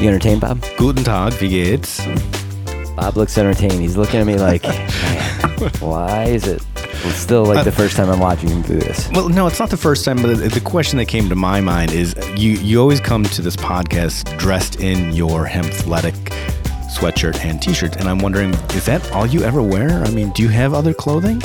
You entertained, Bob? Guten Tag, wie geht's? Bob looks entertained. He's looking at me like, why is it it's still like the uh, first time I'm watching him do this? Well, no, it's not the first time, but the question that came to my mind is you you always come to this podcast dressed in your hemphletic sweatshirt and t-shirt, and I'm wondering, is that all you ever wear? I mean, do you have other clothing?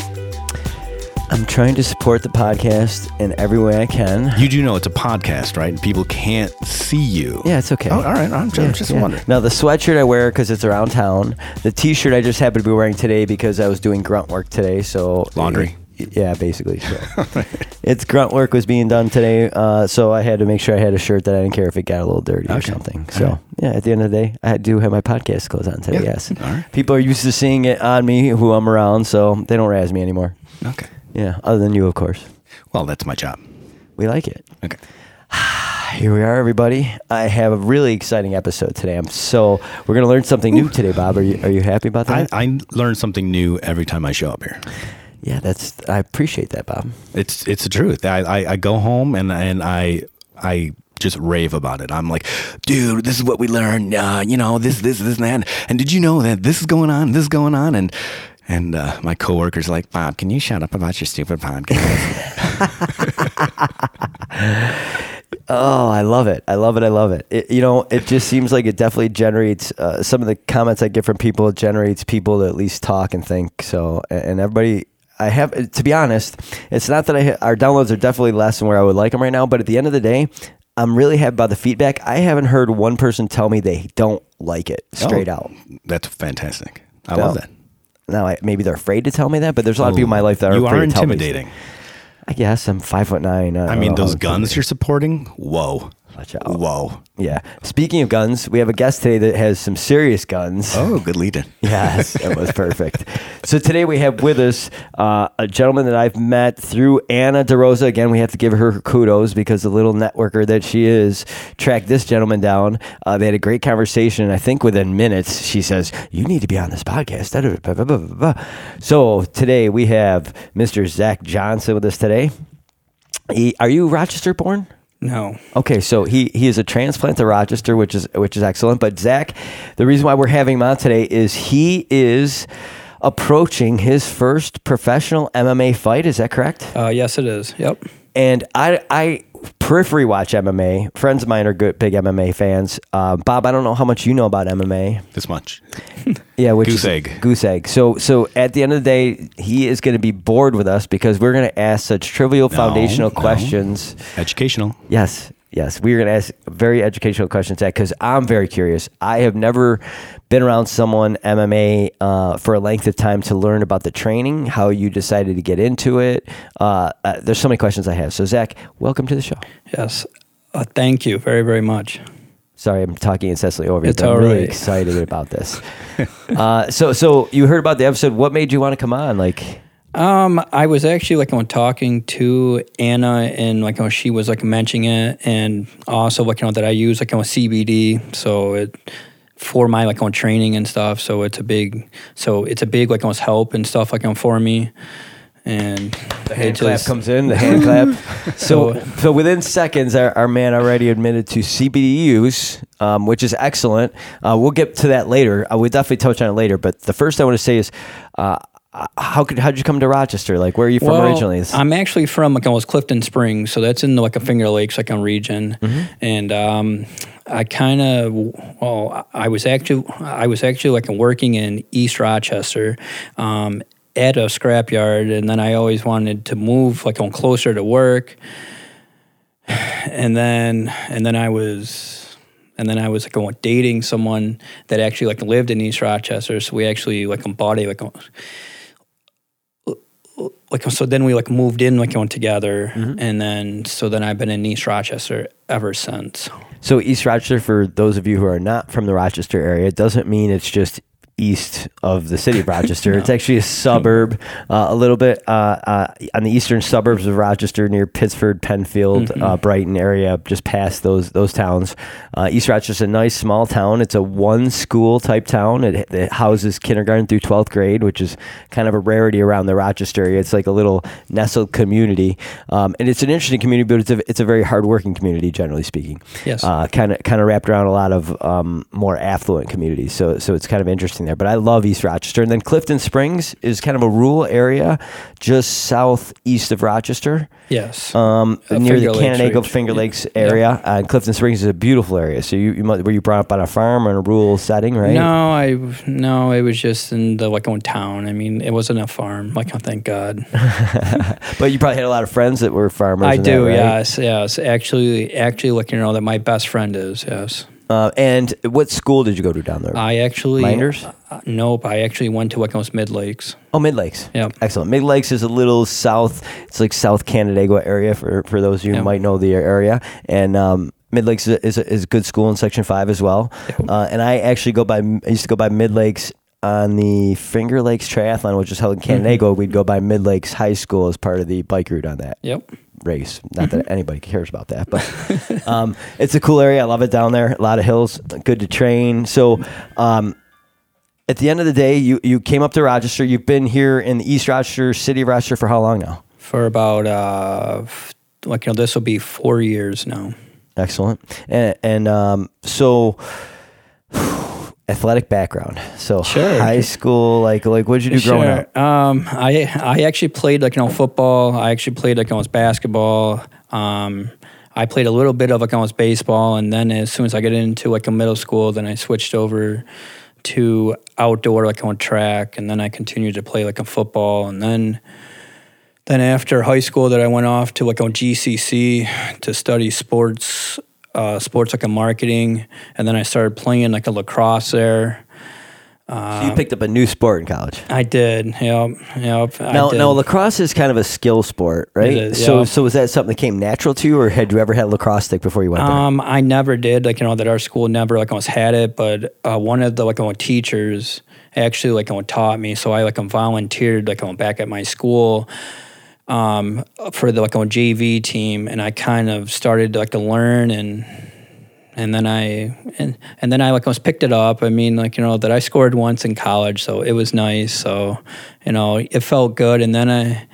I'm trying to support the podcast in every way I can. You do know it's a podcast, right? People can't see you. Yeah, it's okay. Oh, all right. I'm just, Yeah, just yeah. wondering. Now the sweatshirt I wear because it's around town. The T-shirt I just happen to be wearing today because I was doing grunt work today. So Laundry. Yeah, basically. So. it's grunt work was being done today, uh, so I had to make sure I had a shirt that I didn't care if it got a little dirty or Okay. something. So right. yeah, at the end of the day, I do have my podcast clothes on today. Yeah. Yes. All right. People are used to seeing it on me, who I'm around, so they don't razz me anymore. Okay. Yeah, other than you, of course. Well, that's my job. We like it. Okay. Here we are, everybody. I have a really exciting episode today. I'm so we're gonna learn something new today, Bob. Are you are you happy about I, that? I learn something new every time I show up here. yeah, that's I appreciate that, Bob. It's it's the truth. I, I, I go home and and I I just rave about it. I'm like, dude, this is what we learned. Uh, you know, this this this and that. And did you know that this is going on? This is going on. And and uh, my coworkers like, Bob, can you shut up about your stupid podcast? Oh, I love it. I love it. I love it. it you know, it just seems like it definitely generates uh, some of the comments I get from people. It generates people to at least talk and think. So, and everybody. I have to be honest. It's not that I our downloads are definitely less than where I would like them right now. But at the end of the day, I'm really happy about the feedback. I haven't heard one person tell me they don't like it straight Oh, out. That's fantastic. I love that. Now, I, maybe they're afraid to tell me that, but there's a lot of people in my oh, life that are you afraid are to tell me. intimidating. I guess I'm five foot nine. Uh, I don't mean, know those guns you're supporting. Whoa, Watch out. whoa. Yeah. Speaking of guns, we have a guest today that has some serious guns. Oh, good lead in. Yes, that was perfect. so today we have with us uh, a gentleman that I've met through Anna DeRosa. Again, we have to give her kudos because the little networker that she is tracked this gentleman down. Uh, they had a great conversation. And I think within minutes, she says, You need to be on this podcast. So today we have Mr. Zach Johnson with us today. He, are you Rochester born? No. Okay, so he he is a transplant to Rochester, which is which is excellent. But Zach, the reason why we're having him on today is he is approaching his first professional MMA fight. Is that correct? Uh, yes, it is. Yep. And I I periphery watch MMA. Friends of mine are good big MMA fans. Uh, Bob, I don't know how much you know about MMA. This much. Yeah, which Goose is egg. Goose egg. So so at the end of the day, he is going to be bored with us because we're going to ask such trivial foundational no. questions. Educational. Yes, yes. We're going to ask very educational questions, Zach, because I'm very curious. I have never been around someone MMA uh, for a length of time to learn about the training, how you decided to get into it. Uh, uh, there's so many questions I have. So, Zach, welcome to the show. Yes. Uh, thank you very, very much. Sorry, I'm talking incessantly over you. But I'm really right. excited about this. uh, so, so you heard about the episode. What made you want to come on? Like, Um, I was actually like when talking to Anna and like when she was like mentioning it, and also like you know that I use like on CBD, so it for my like on training and stuff. So it's a big, so it's a big like on help and stuff like on for me, and The hand clap just- comes in, the hand clap. So, so within seconds, our, our man already admitted to CBD use, um, which is excellent. Uh, we'll get to that later. Uh, we'll definitely touch on it later. But the first I want to say is, uh, how could how did you come to Rochester? Like, where are you from Well, originally? I'm actually from like almost Clifton Springs, so that's in like a Finger Lakes like on region, and um, I kind of well, I was actually I was actually like working in East Rochester. Um, at a scrapyard, and then I always wanted to move like on closer to work, and then and then I was and then I was like going dating someone that actually like lived in East Rochester, so we actually like bought a like a, like so then we like moved in like on together mm-hmm. and then so then I've been in East Rochester ever since. so East Rochester, for those of you who are not from the Rochester area, doesn't mean it's just east of the city of Rochester. It's actually a suburb, uh, a little bit uh, uh, on the eastern suburbs of Rochester, near Pittsford, Penfield, Mm-hmm. uh, Brighton area, just past those those towns. Uh, east Rochester's a nice small town. It's a one school type town. It, it houses kindergarten through twelfth grade, which is kind of a rarity around the Rochester area. It's like a little nestled community, um, and it's an interesting community, but it's a it's a very hardworking community, generally speaking Yes. kind of kind of wrapped around a lot of um, more affluent communities. So so it's kind of interesting there. But I love East Rochester, and then Clifton Springs is kind of a rural area just southeast of Rochester, yes. um, Uh, near the Finger Lakes Canandaigua. Finger Yeah. Lakes area. Uh, and Clifton Springs is a beautiful area. So you, you were you brought up on a farm or in a rural setting, right? No, I no, it was just in the like own town. I mean, it wasn't a farm. Like, oh, thank God. But you probably had a lot of friends that were farmers. I and that, do. right? Yes, yes. Actually, actually, looking know that my best friend is. Yes. Uh, and what school did you go to down there? I actually. Minders? Uh, nope. I actually went to what Wickhams Mid Lakes. Oh, Mid Lakes. Yeah, Excellent. Mid Lakes is a little south. It's like South Canandaigua area for, for those of you who might know the area. And um, Mid Lakes is a, is, a, is a good school in Section Five as well. Yep. Uh, and I actually go by. I used to go by Mid Lakes on the Finger Lakes Triathlon, which is held in Mm-hmm. Canandaigua. We'd go by Mid Lakes High School as part of the bike route on that Yep. Race. Not Mm-hmm. that anybody cares about that, but um, it's a cool area. I love it down there. A lot of hills, good to train. So, um, at the end of the day, you you came up to Rochester. You've been here in the East Rochester, city of Rochester, for how long now? For about uh, like you know, this will be four years now. Excellent. And and um, so. Athletic background. So Sure. high school, like like what did you do growing Sure. up? Um, I I actually played like you know football. I actually played like almost basketball. Um, I played a little bit of like almost baseball, and then as soon as I got into like a middle school, then I switched over to outdoor like on track, and then I continued to play like a football, and then then after high school, that I went off to like on GCC to study sports, uh, sports like a marketing, and then I started playing like a lacrosse there. so you picked up a new sport in college. I did. Yep. Yep. Now, now lacrosse is kind of a skill sport, right? is, so, yeah. so was that something that came natural to you, or had you ever had a lacrosse stick before you went there? Um, I never did. Like you know that our school never like almost had it, but uh, one of the like uh, teachers actually like taught me. So I like volunteered like back at my school um, for the like on JV team, and I kind of started like to learn and. And then I and, and then I like almost picked it up. I mean, like you know that I scored once in college, so it was nice. So you know it felt good. And then I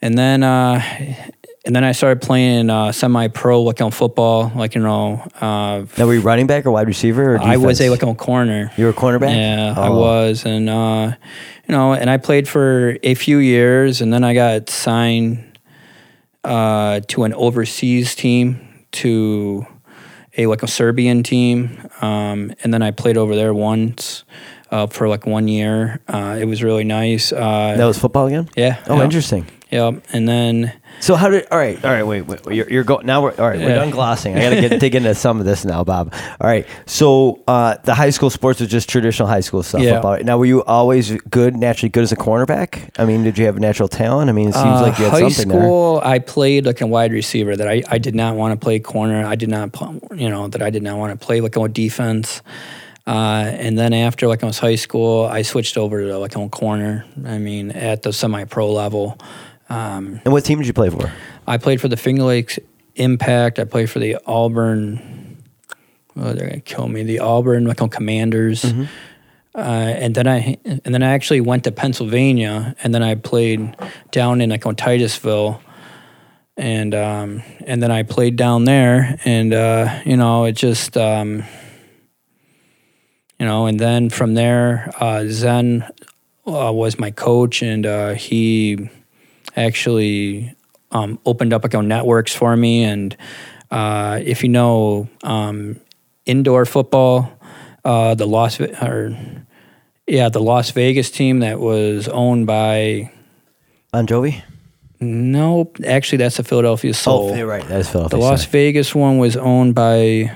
and then uh, and then I started playing uh, semi-pro like on football, like you know. Uh, now, were you running back or wide receiver? Or I was a on corner. You were a cornerback. Yeah, I Oh. was, and uh, you know, and I played for a few years, and then I got signed uh, to an overseas team to a like a Serbian team, um, and then I played over there once uh, for like one year. Uh, it was really nice. Uh, That was football again. yeah. Oh, yeah, interesting. Yep, and then. So how did? All right, all right. Wait, wait. You're, you're going now. We're all right. We're Yeah. done glossing. I gotta get dig into some of this now, Bob. All right. So uh, the high school sports was just traditional high school stuff. Yeah. Football. Now, were you always good, naturally good as a cornerback? I mean, did you have a natural talent? I mean, it seems Uh, like you had high something there. school, I played like a wide receiver. That I, I did not want to play corner. I did not, you know, that I did not want to play like on defense. Uh, and then after like I was high school, I switched over to like on corner. I mean, at the semi-pro level, um, And what team did you play for? I played for the Finger Lakes Impact. I played for the Auburn. Oh, they're gonna kill me. The Auburn like on Commanders. Mm-hmm. Uh, and then I and then I actually went to Pennsylvania, and then I played down in like on Titusville, and um, and then I played down there, and uh, you know it just um, you know, and then from there, uh, Zen uh, was my coach, and uh, he actually um, opened up on networks for me. And uh, if you know um, indoor football, uh, the Las or yeah, the Las Vegas team that was owned by Bon Jovi. nope, actually that's the Philadelphia Soul. Oh, you're right. That is Philadelphia. The Las. Vegas one was owned by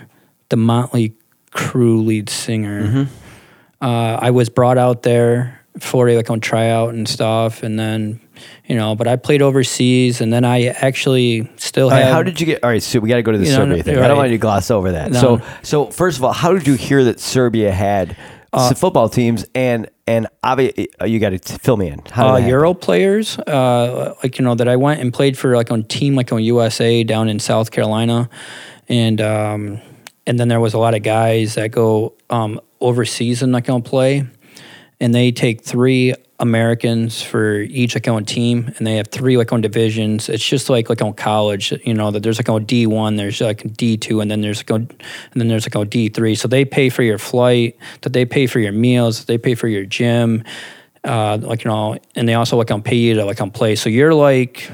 the Motley Crue lead singer. Mm-hmm. Uh, I was brought out there for a like on tryout and stuff, and then you know, but I played overseas, and then I actually still All right, have. how did you get? All right, so we got to go to the You know, Serbia thing. you're I don't want you to gloss over that. No. So, so first of all, how did you hear that Serbia had so football teams and and obviously you got to fill me in. How Uh. Euro players, uh, like you know, that I went and played for like on team like on USA down in South Carolina, and um, and then there was a lot of guys that go um, overseas and like on play, and they take three Americans for each like on team, and they have three like on divisions. It's just like like on college, you know, that there's like on D one, there's like D two, and then there's like on, and then there's like on D three. So they pay for your flight, that they pay for your meals, they pay for your gym, uh, like you know, and they also like on pay you to like on play. So you're like,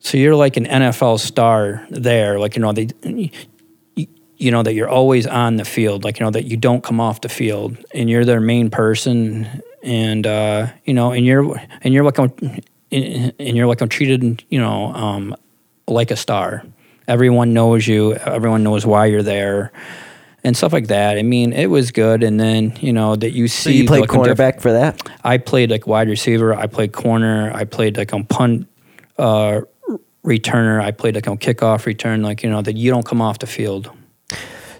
so you're like an NFL star there, like you know they. You know that you're always on the field, like you know that you don't come off the field, and you're their main person, and uh, you know, and you're and you're like on, and you're like I'm treated, you know, um, like a star. Everyone knows you. Everyone knows why you're there, and stuff like that. I mean, it was good. And then you know that you So see. you played like, on diff- cornerback for that? I played like wide receiver. I played corner. I played like on punt uh, returner. I played like on kickoff return. Like you know that you don't come off the field.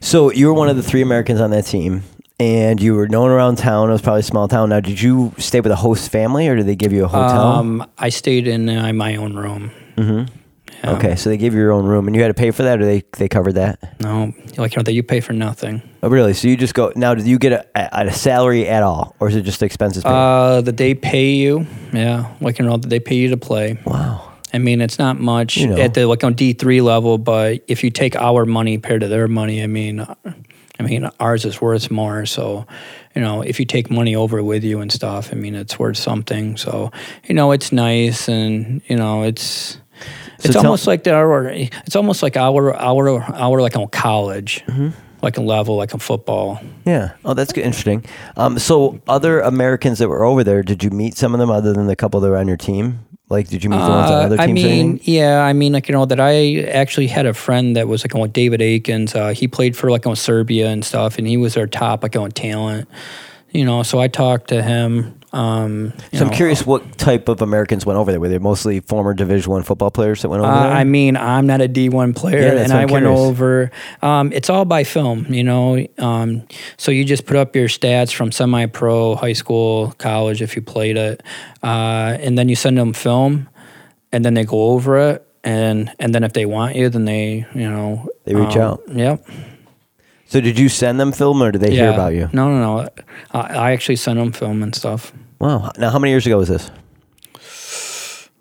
So you were one of the three Americans on that team, and you were known around town. It was probably a small town. Now, did you stay with a host family, or did they give you a hotel? Um, I stayed in uh, my own room. Mm-hmm. okay, so they gave you your own room, and you had to pay for that, or they they covered that? No, like you know that you pay for nothing. Oh, really? So you just go now? Did you get a, a, a salary at all, or is it just expenses? Paid? Uh, that they pay you, yeah, like you know that they pay you to play. wow. I mean, it's not much You know. at the like on D three level, but if you take our money paired to their money, I mean, I mean ours is worth more. So, you know, if you take money over with you and stuff, I mean, it's worth something. So, you know, it's nice, and you know, it's it's tell- almost like our it's almost like our our our like on college, Mm-hmm. like a level like a football. Yeah. Oh, that's good. interesting. Um, so other Americans that were over there, did you meet some of them other than the couple that were on your team? Like, did you ones on Uh, other I teams? or mean, yeah, I mean, like you know, that I actually had a friend that was like on David Akins. Uh, he played for like on Serbia and stuff, and he was their top like on talent. You know, so I talked to him. Um, So I'm know, curious what type of Americans went over there. Were they mostly former Division One football players that went over Uh, there? I mean, I'm not a D1 player, Yeah, and I went over. Um, it's all by film, you know. Um, so you just put up your stats from semi-pro, high school, college, if you played it, uh, and then you send them film, and then they go over it, and and then if they want you, then they, you know, They reach um, out. Yep. So did you send them film, or did they hear Yeah. about you? No, no, no. I, I actually sent them film and stuff, Wow. Now, how many years ago was this?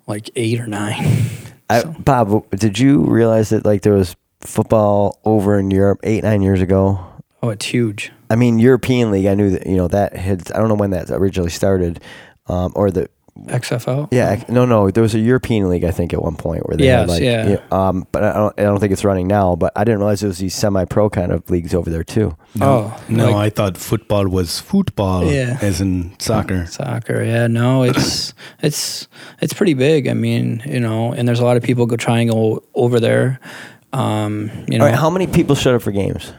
like eight or nine. I, Bob, did you realize that like there was football over in Europe eight nine years ago? oh, it's huge. I mean, European League. I knew that you know that had. I don't know when that originally started, um, or the XFL. yeah. No, no. There was a European League. I think at one point where they had like yeah. Um, but I don't. I don't think it's running now. But I didn't realize there was these semi-pro kind of leagues over there too. Oh No, like- I thought football was football, Yeah. as in soccer. Soccer, yeah, no, it's it's it's pretty big. I mean, you know, and there's a lot of people go try and go over there. Um, you know, All right. How many people showed up for games?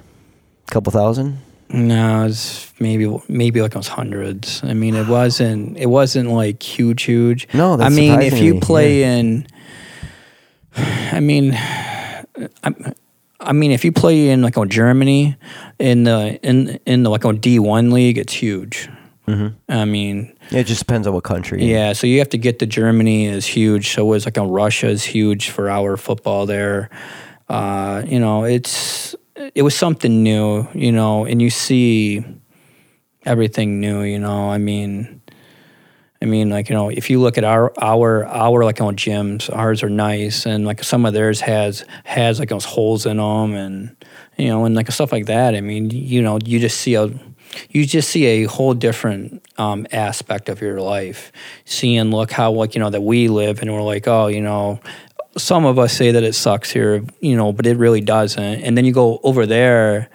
A couple thousand. No, it's maybe maybe like it was hundreds. I mean, it wasn't it wasn't like huge, huge. No, that's I mean, if you play in, I mean, I, I mean, if you play in like on Germany, in the in in the like on D one league, it's huge. Mm-hmm. I mean, It just depends on what country. Yeah, so you have to get to Germany is huge. So was like on Russia is huge for our football there. Uh, you know, it's it was something new, you know, and you see everything new, you know. I mean I mean like, you know, if you look at our our our like on gyms, ours are nice and like some of theirs has has like those holes in them and you know, and like stuff like that. I mean, you know, you just see a you just see a whole different um, aspect of your life. Seeing, look how like you know that we live, and we're like, oh, you know, some of us say that it sucks here, you know, but it really doesn't. And then you go over there,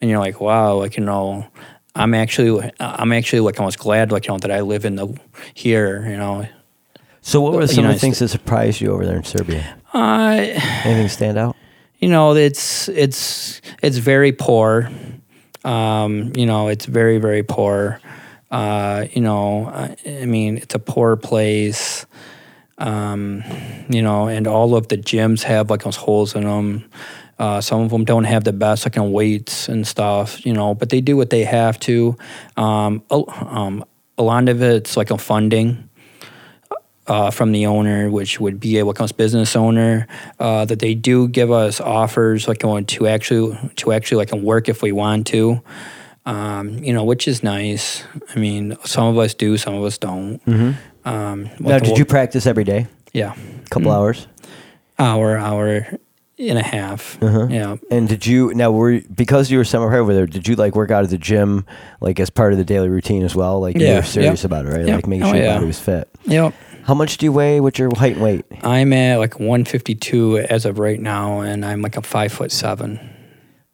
and you're like, wow, like you know, I'm actually, I'm actually like almost glad, like you know, that I live in the here, you know. So what were some of the things that surprised you over there in Serbia? Uh, Anything stand out? you know, it's it's it's very poor. Um, you know, it's very very poor. Uh, you know, I, I mean, it's a poor place. Um, you know, and all of the gyms have like those holes in them. Uh, some of them don't have the best like weights and stuff, you know, but they do what they have to. Um, um, a lot of it's like a funding uh, from the owner, which would be a what comes business owner, uh, that they do give us offers like going to actually to actually like work if we want to. Um, you know, which is nice. I mean, some of us do, some of us don't. Um, Now, did you practice every day? Yeah, A couple hours. hour, hour and a half. Yeah. And did you now were because you were semi pro over there? Did you like work out at the gym like as part of the daily routine as well? Like you were serious yep. about it, right? Yep. Like making Oh, sure your yeah. body was fit. Yep. How much do you weigh? What's your height and weight? I'm at like 152 as of right now, and I'm like a five foot seven.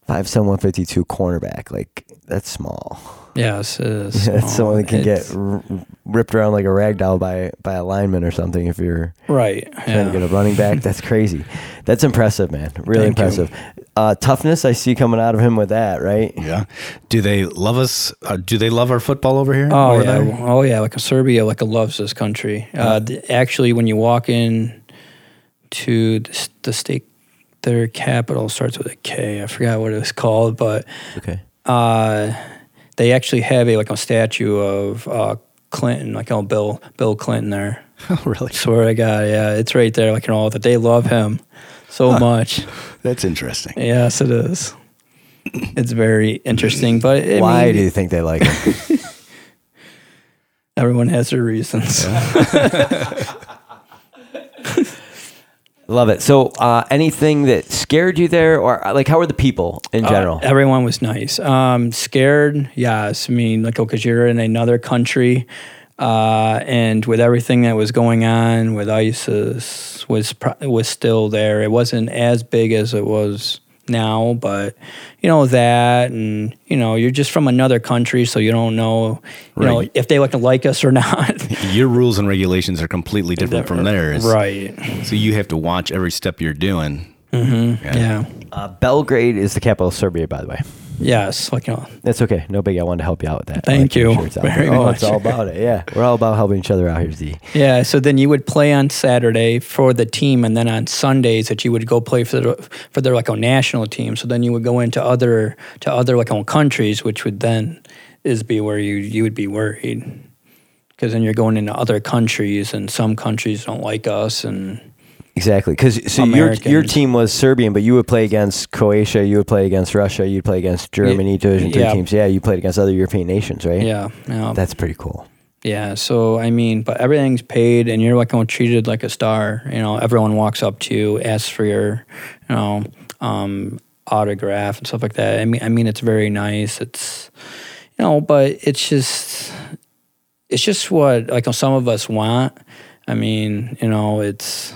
Five seven one fifty two cornerback. Like that's small. Yes, it is. That's small. someone that can get r- ripped around like a rag doll by by a lineman or something. If you're right. trying Yeah. to get a running back, that's crazy. That's impressive, man. Really Thank impressive. Uh, toughness, I see coming out of him with that, right? Yeah. Do they love us? Uh, do they love our football over here? Oh over yeah, there? oh yeah. Like a Serbia, like a loves this country. Uh, th- actually, when you walk in to the, the state, their capital starts with a K. I forgot what it was called, but Okay. uh, they actually have a like a statue of uh, Clinton, like oh Bill Bill Clinton there. Oh, really? Swear to God, yeah, it's right there. Like you know that they love him so much. That's interesting. Yes, it is. It's very interesting, but I Why mean, do you think they like him? everyone has their reasons. Love it. So, uh, anything that scared you there, or uh, like, how were the people in general? Uh, everyone was nice. Um, scared, yes. I mean, like, because you're in another country, uh, and with everything that was going on with ISIS was was still there. It wasn't as big as it was now, but you know that, and you know, you're just from another country, so you don't know, you know, if they like like us or not. Your rules and regulations are completely different from theirs. right. So you have to watch every step you're doing. Yeah. Uh, Belgrade is the capital of Serbia, by the way. Yes. Like you know. That's okay. No big. I wanted to help you out with that. Thank like you sure it's very there. Oh, it's all about it. Yeah, we're all about helping each other out here, Z. Yeah, so then you would play on Saturday for the team, and then on Sundays that you would go play for the, for their like own national team. So then you would go into other to other like own countries, which would then is be where you you would be worried because then you're going into other countries, and some countries don't like us, and Exactly, because so your your team was Serbian, but you would play against Croatia, you would play against Russia, you'd play against Germany, Division Three yeah. teams. Yeah, you played against other European nations, right? yeah, yeah, that's pretty cool. yeah. So I mean, but everything's paid, and you're like going treated like a star. You know, everyone walks up to you, asks for your, you know, um, autograph and stuff like that. I mean, I mean, it's very nice. It's, you know, but it's just, it's just what like some of us want. I mean, you know, it's.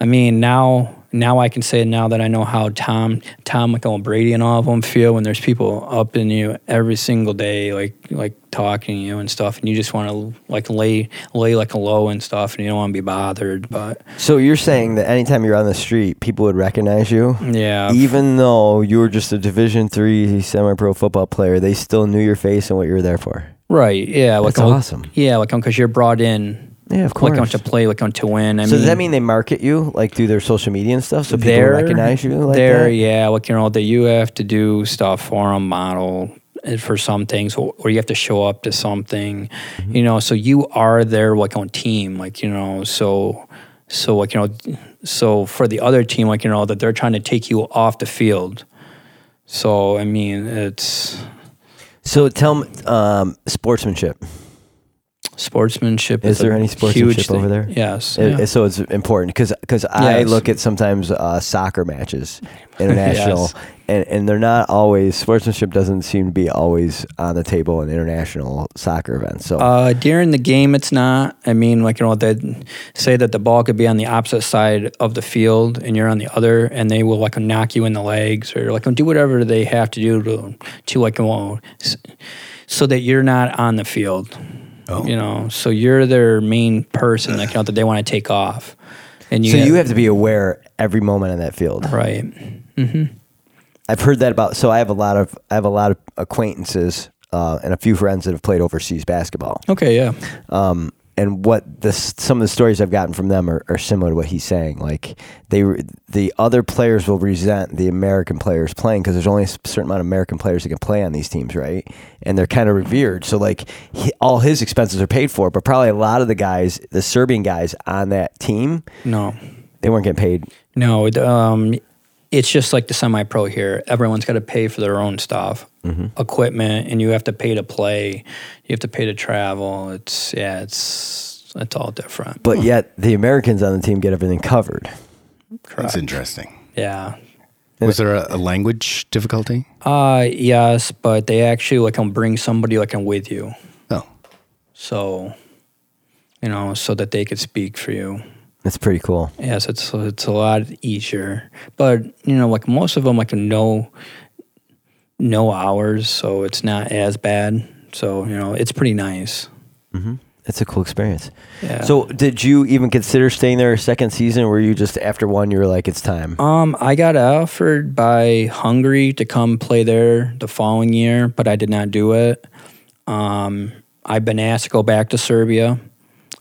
I mean, now now I can say now that I know how Tom Tom McCall Brady and all of them feel when there's people up in you every single day, like like talking to you and stuff, and you just want to like lay lay like low and stuff, and you don't want to be bothered. But So you're saying that anytime you're on the street, people would recognize you, yeah, even though you were just a Division Three semi-pro football player, they still knew your face and what you were there for. right, yeah, like That's awesome. Yeah, like because you're brought in. Yeah, of course. Like course. to play, like on to win. I so mean, does that mean they market you like through their social media and stuff, so people there, recognize you like there, that? yeah, like you know that you have to do stuff for them, model for some things, or, or you have to show up to something, Mm-hmm. you know. So you are their like on team, like you know. So so like you know, so for the other team, like you know that they're trying to take you off the field. So I mean, it's So tell me, um, sportsmanship. Sportsmanship. Is there any sportsmanship over there? Yes. It- yeah. So it's important because I Yes. look at sometimes uh, soccer matches, international, Yes. and, and they're not always sportsmanship doesn't seem to be always on the table in international soccer events. So Uh, during the game, it's not. I mean, like you know, they say that the ball could be on the opposite side of the field, and you're on the other, and they will like knock you in the legs or like do whatever they have to do to to like so that you're not on the field. Oh. You know, so you're their main person that, you know, that they want to take off, and you so have- you have to be aware every moment in that field. right. I've heard that about. So I have a lot of I have a lot of acquaintances uh, and a few friends that have played overseas basketball. Okay, yeah, Um, and what the some of the stories I've gotten from them are, are similar to what he's saying. Like they the other players will resent the American players playing because there's only a certain amount of American players that can play on these teams, right? And they're kind of revered. So like he, all his expenses are paid for, but probably a lot of the guys, the Serbian guys on that team, No, they weren't getting paid. no. Um, it's just like the semi-pro here. Everyone's got to pay for their own stuff, equipment, and you have to pay to play. You have to pay to travel. It's yeah, it's it's all different. But yet the Americans on the team get everything covered. That's interesting. Yeah. Was there a, a language difficulty? Uh yes, but they actually like can bring somebody like in with you. Oh, So you know, so that they could speak for you. That's pretty cool. Yes, it's it's a lot easier. But you know, like most of them like no no hours, so it's not as bad. So, you know, it's pretty nice. It's a cool experience. Yeah. So, did you even consider staying there a second season? Or were you just after one, you were like, it's time? Um, I got offered by Hungary to come play there the following year, but I did not do it. Um, I've been asked to go back to Serbia.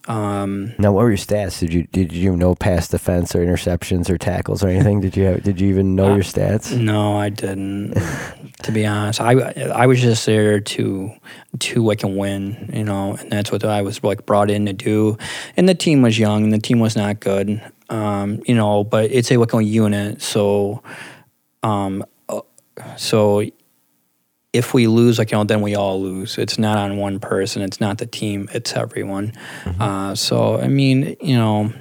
Um, Now, what were your stats? Did you did you know pass defense or interceptions or tackles or anything? did you have, did you even know your stats? no, I didn't. to be honest, I I was just there to to like and win, you know, and that's what I was like brought in to do. And the team was young, and the team was not good, um, you know. But it's a like a unit, so um, uh, so if we lose, like you know, then we all lose. It's not on one person. It's not the team. It's everyone. Uh, so I mean, you know,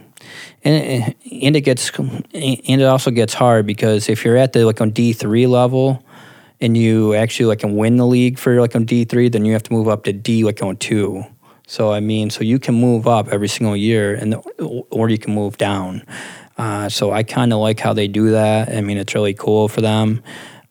and and it gets and it also gets hard because if you're at the like on D three level, and you actually like can win the league for like on D three, then you have to move up to D like on two. So I mean, so you can move up every single year, and or you can move down. Uh, so I kind of like how they do that. I mean, it's really cool for them.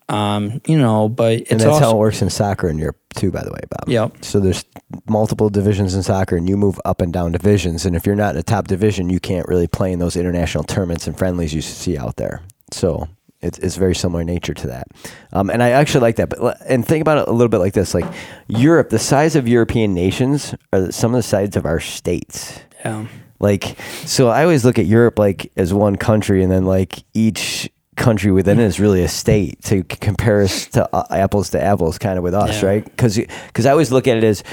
Um, you know, but it's and that's also, how it works in soccer in Europe too, by the way, Bob. Yep. So there's multiple divisions in soccer, and you move up and down divisions. And if you're not in a top division, you can't really play in those international tournaments and friendlies you see out there. So it's, it's very similar in nature to that. Um, and I actually like that. But and think about it a little bit like this: like Europe, the size of European nations are some of the size of our states. yeah. Like, so I always look at Europe like as one country, and then like each country within it is really a state to compare us to uh, apples to apples, kind of with us, Yeah. right? Because because I always look at it as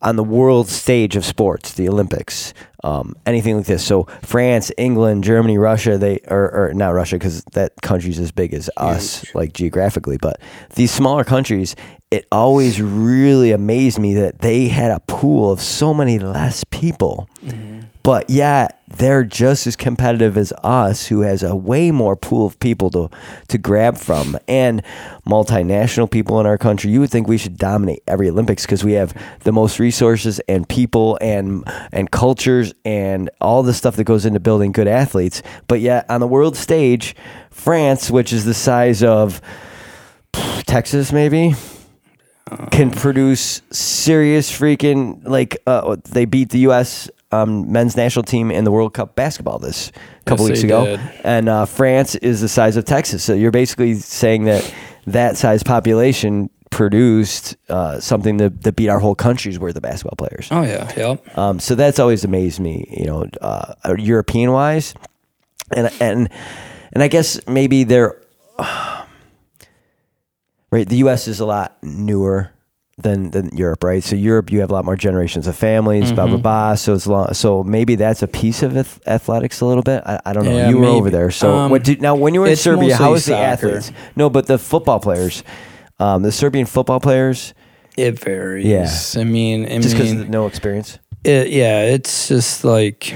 on the world stage of sports, the Olympics, um, anything like this. So France, England, Germany, Russia, they or, or not Russia because that country's as big as us, like geographically, but these smaller countries. It always really amazed me that they had a pool of so many less people but yeah, they're just as competitive as us, who has a way more pool of people to to grab from, and multinational people in our country. You would think we should dominate every Olympics because we have the most resources and people and and cultures and all the stuff that goes into building good athletes. But yet on the world stage, France, which is the size of Texas, maybe can produce serious freaking like uh, they beat the U.S. Um, men's national team in the World Cup basketball this couple Yes, weeks ago, did. and uh, France is the size of Texas. So you're basically saying that that size population produced uh, something that, that beat our whole country's worth of basketball players. Oh yeah. Yep. Um, so that's always amazed me, you know, uh, European wise, and and and I guess maybe they're right. The U.S. is a lot newer than than Europe, right? So Europe, you have a lot more generations of families, blah Mm-hmm. blah blah. So it's long, so maybe that's a piece of ath- athletics a little bit. I, I don't know. Yeah, you were maybe. over there, so Um, what did now when you were in Serbia? How was the athletes? No, but the football players, um, the Serbian football players, It varies. Yeah. I mean, I just because mean, no experience. it, yeah, it's just like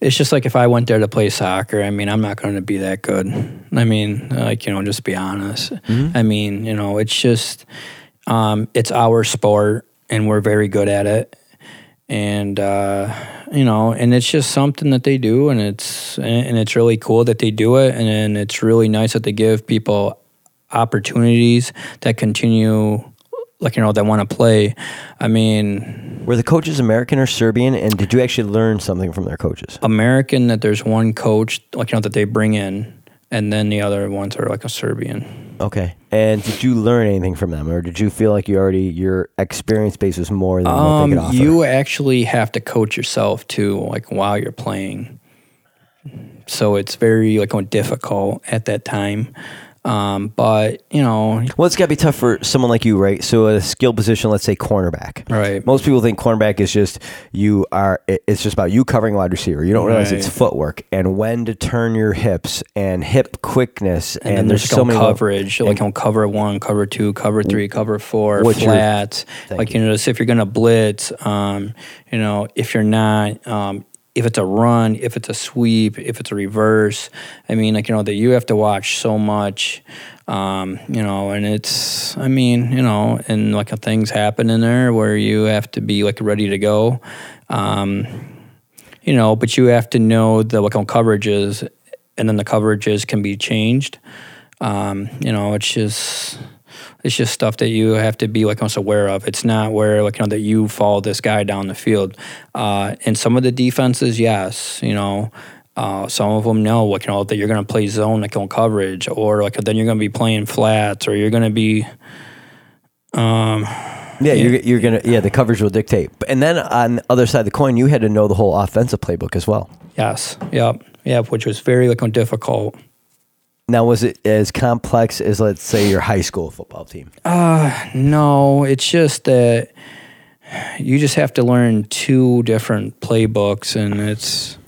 it's just like if I went there to play soccer. I mean, I'm not going to be that good. I mean, like you know, just be honest. I mean, you know, it's just um, it's our sport, and we're very good at it. And uh, you know, and it's just something that they do, and it's and it's really cool that they do it, and, and it's really nice that they give people opportunities that continue, like you know, that want to play. I mean, Were the coaches American or Serbian? And did you actually learn something from their coaches? American that there's one coach like you know that they bring in, and then the other ones are like a Serbian. Okay. And did you learn anything from them, or did you feel like you already your experience base was more than what they Um, could offer? you actually have to coach yourself too, like while you're playing. So it's very like difficult at that time. Um, but you know, well, it's got to be tough for someone like you, right? So, a skill position, let's say cornerback. Right. Most people think cornerback is just you are. It's just about you covering wide receiver. You don't realize it's footwork and when to turn your hips and hip quickness. And, and, there's there's so many coverage, like on cover one, cover two, cover three, cover four, What's your- flats. Like you know, just if you're gonna blitz, um, you know, if you're not, um, if it's a run, if it's a sweep, if it's a reverse. I mean, like you know, that you have to watch so much. Um, you know, and it's, I mean, you know, and like things happen in there where you have to be like ready to go. Um, you know, but you have to know the what kind of coverages, and then the coverages can be changed. Um, you know, it's just it's just stuff that you have to be like almost aware of. It's not where like you know that you follow this guy down the field. Uh, and some of the defenses, yes, you know. Uh, some of them know, like you know, that you're going to play zone like on coverage, or like then you're going to be playing flats, or you're going to be um, Yeah, You're, you're gonna. Yeah, the coverage will dictate. And then on the other side of the coin, you had to know the whole offensive playbook as well. yes, yep, yep, which was very like difficult. Now, was it as complex as let's say your high school football team? No, it's just that you just have to learn two different playbooks, and it's.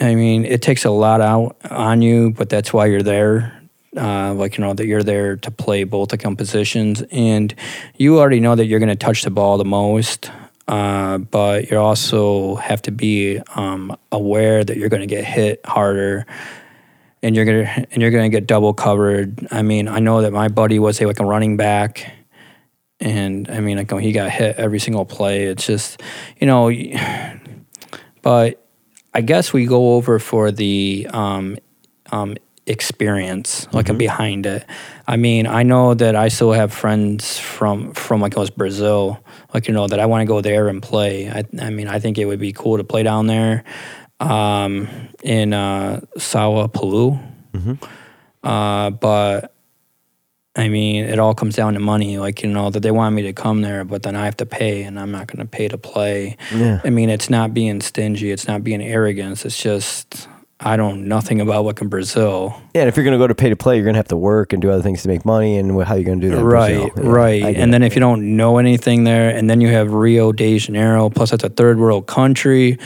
I mean, it takes a lot out on you, but that's why you're there. Uh, like you know that you're there to play both the compositions, and you already know that you're going to touch the ball the most. Uh, but you also have to be um, aware that you're going to get hit harder and you're gonna and you're gonna get double covered. I mean, I know that my buddy was a, like a running back, and I mean, like he got hit every single play. It's just, you know, but I guess we go over for the um, um, experience, like behind it. I mean, I know that I still have friends from from like it was Brazil, like you know that I want to go there and play. I, I mean, I think it would be cool to play down there um, in uh, Sao Paulo. Uh, but I mean, it all comes down to money. Like you know that they want me to come there, but then I have to pay, and I'm not going to pay to play. Yeah. I mean, it's not being stingy. It's not being arrogance. It's just I don't nothing about what in Brazil. Yeah, and if you're going to go to pay to play, you're going to have to work and do other things to make money. And how are you going to do that? in Right? Yeah, right. And it. then if you don't know anything there, and then you have Rio de Janeiro, plus it's a third world country.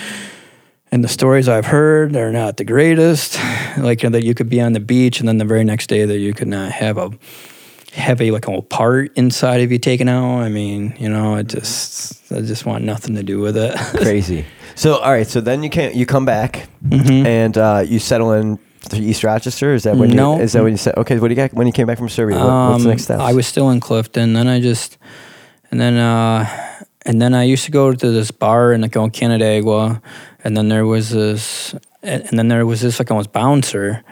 And the stories I've heard are not the greatest. Like you know, that you could be on the beach, and then the very next day that you could not have a heavy like a part inside of you taken out. I mean, you know, it just I just want nothing to do with it. crazy. So all right, so then you can't. you come back and uh, you settle in East Rochester. Is that when Mm-hmm. No. you is that when you said okay? What do you got when you came back from Serbia? What, what's the Um, next step? I was still in Clifton. Then I just, and then, uh, and then I used to go to this bar in like on Canandaigua, and then there was this, and, then there was this like almost bouncer,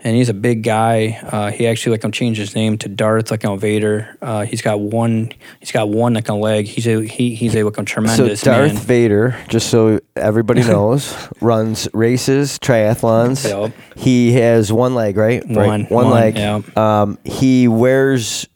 and he's a big guy. Uh, he actually like changed his name to Darth like on Vader. Uh, he's got one, he's got one like a leg. He's a he, he's a like a so Darth man. Vader, just so everybody knows, runs races, triathlons. Yep. He has one leg, right? Right. One, one one, leg. yeah. Um, he wears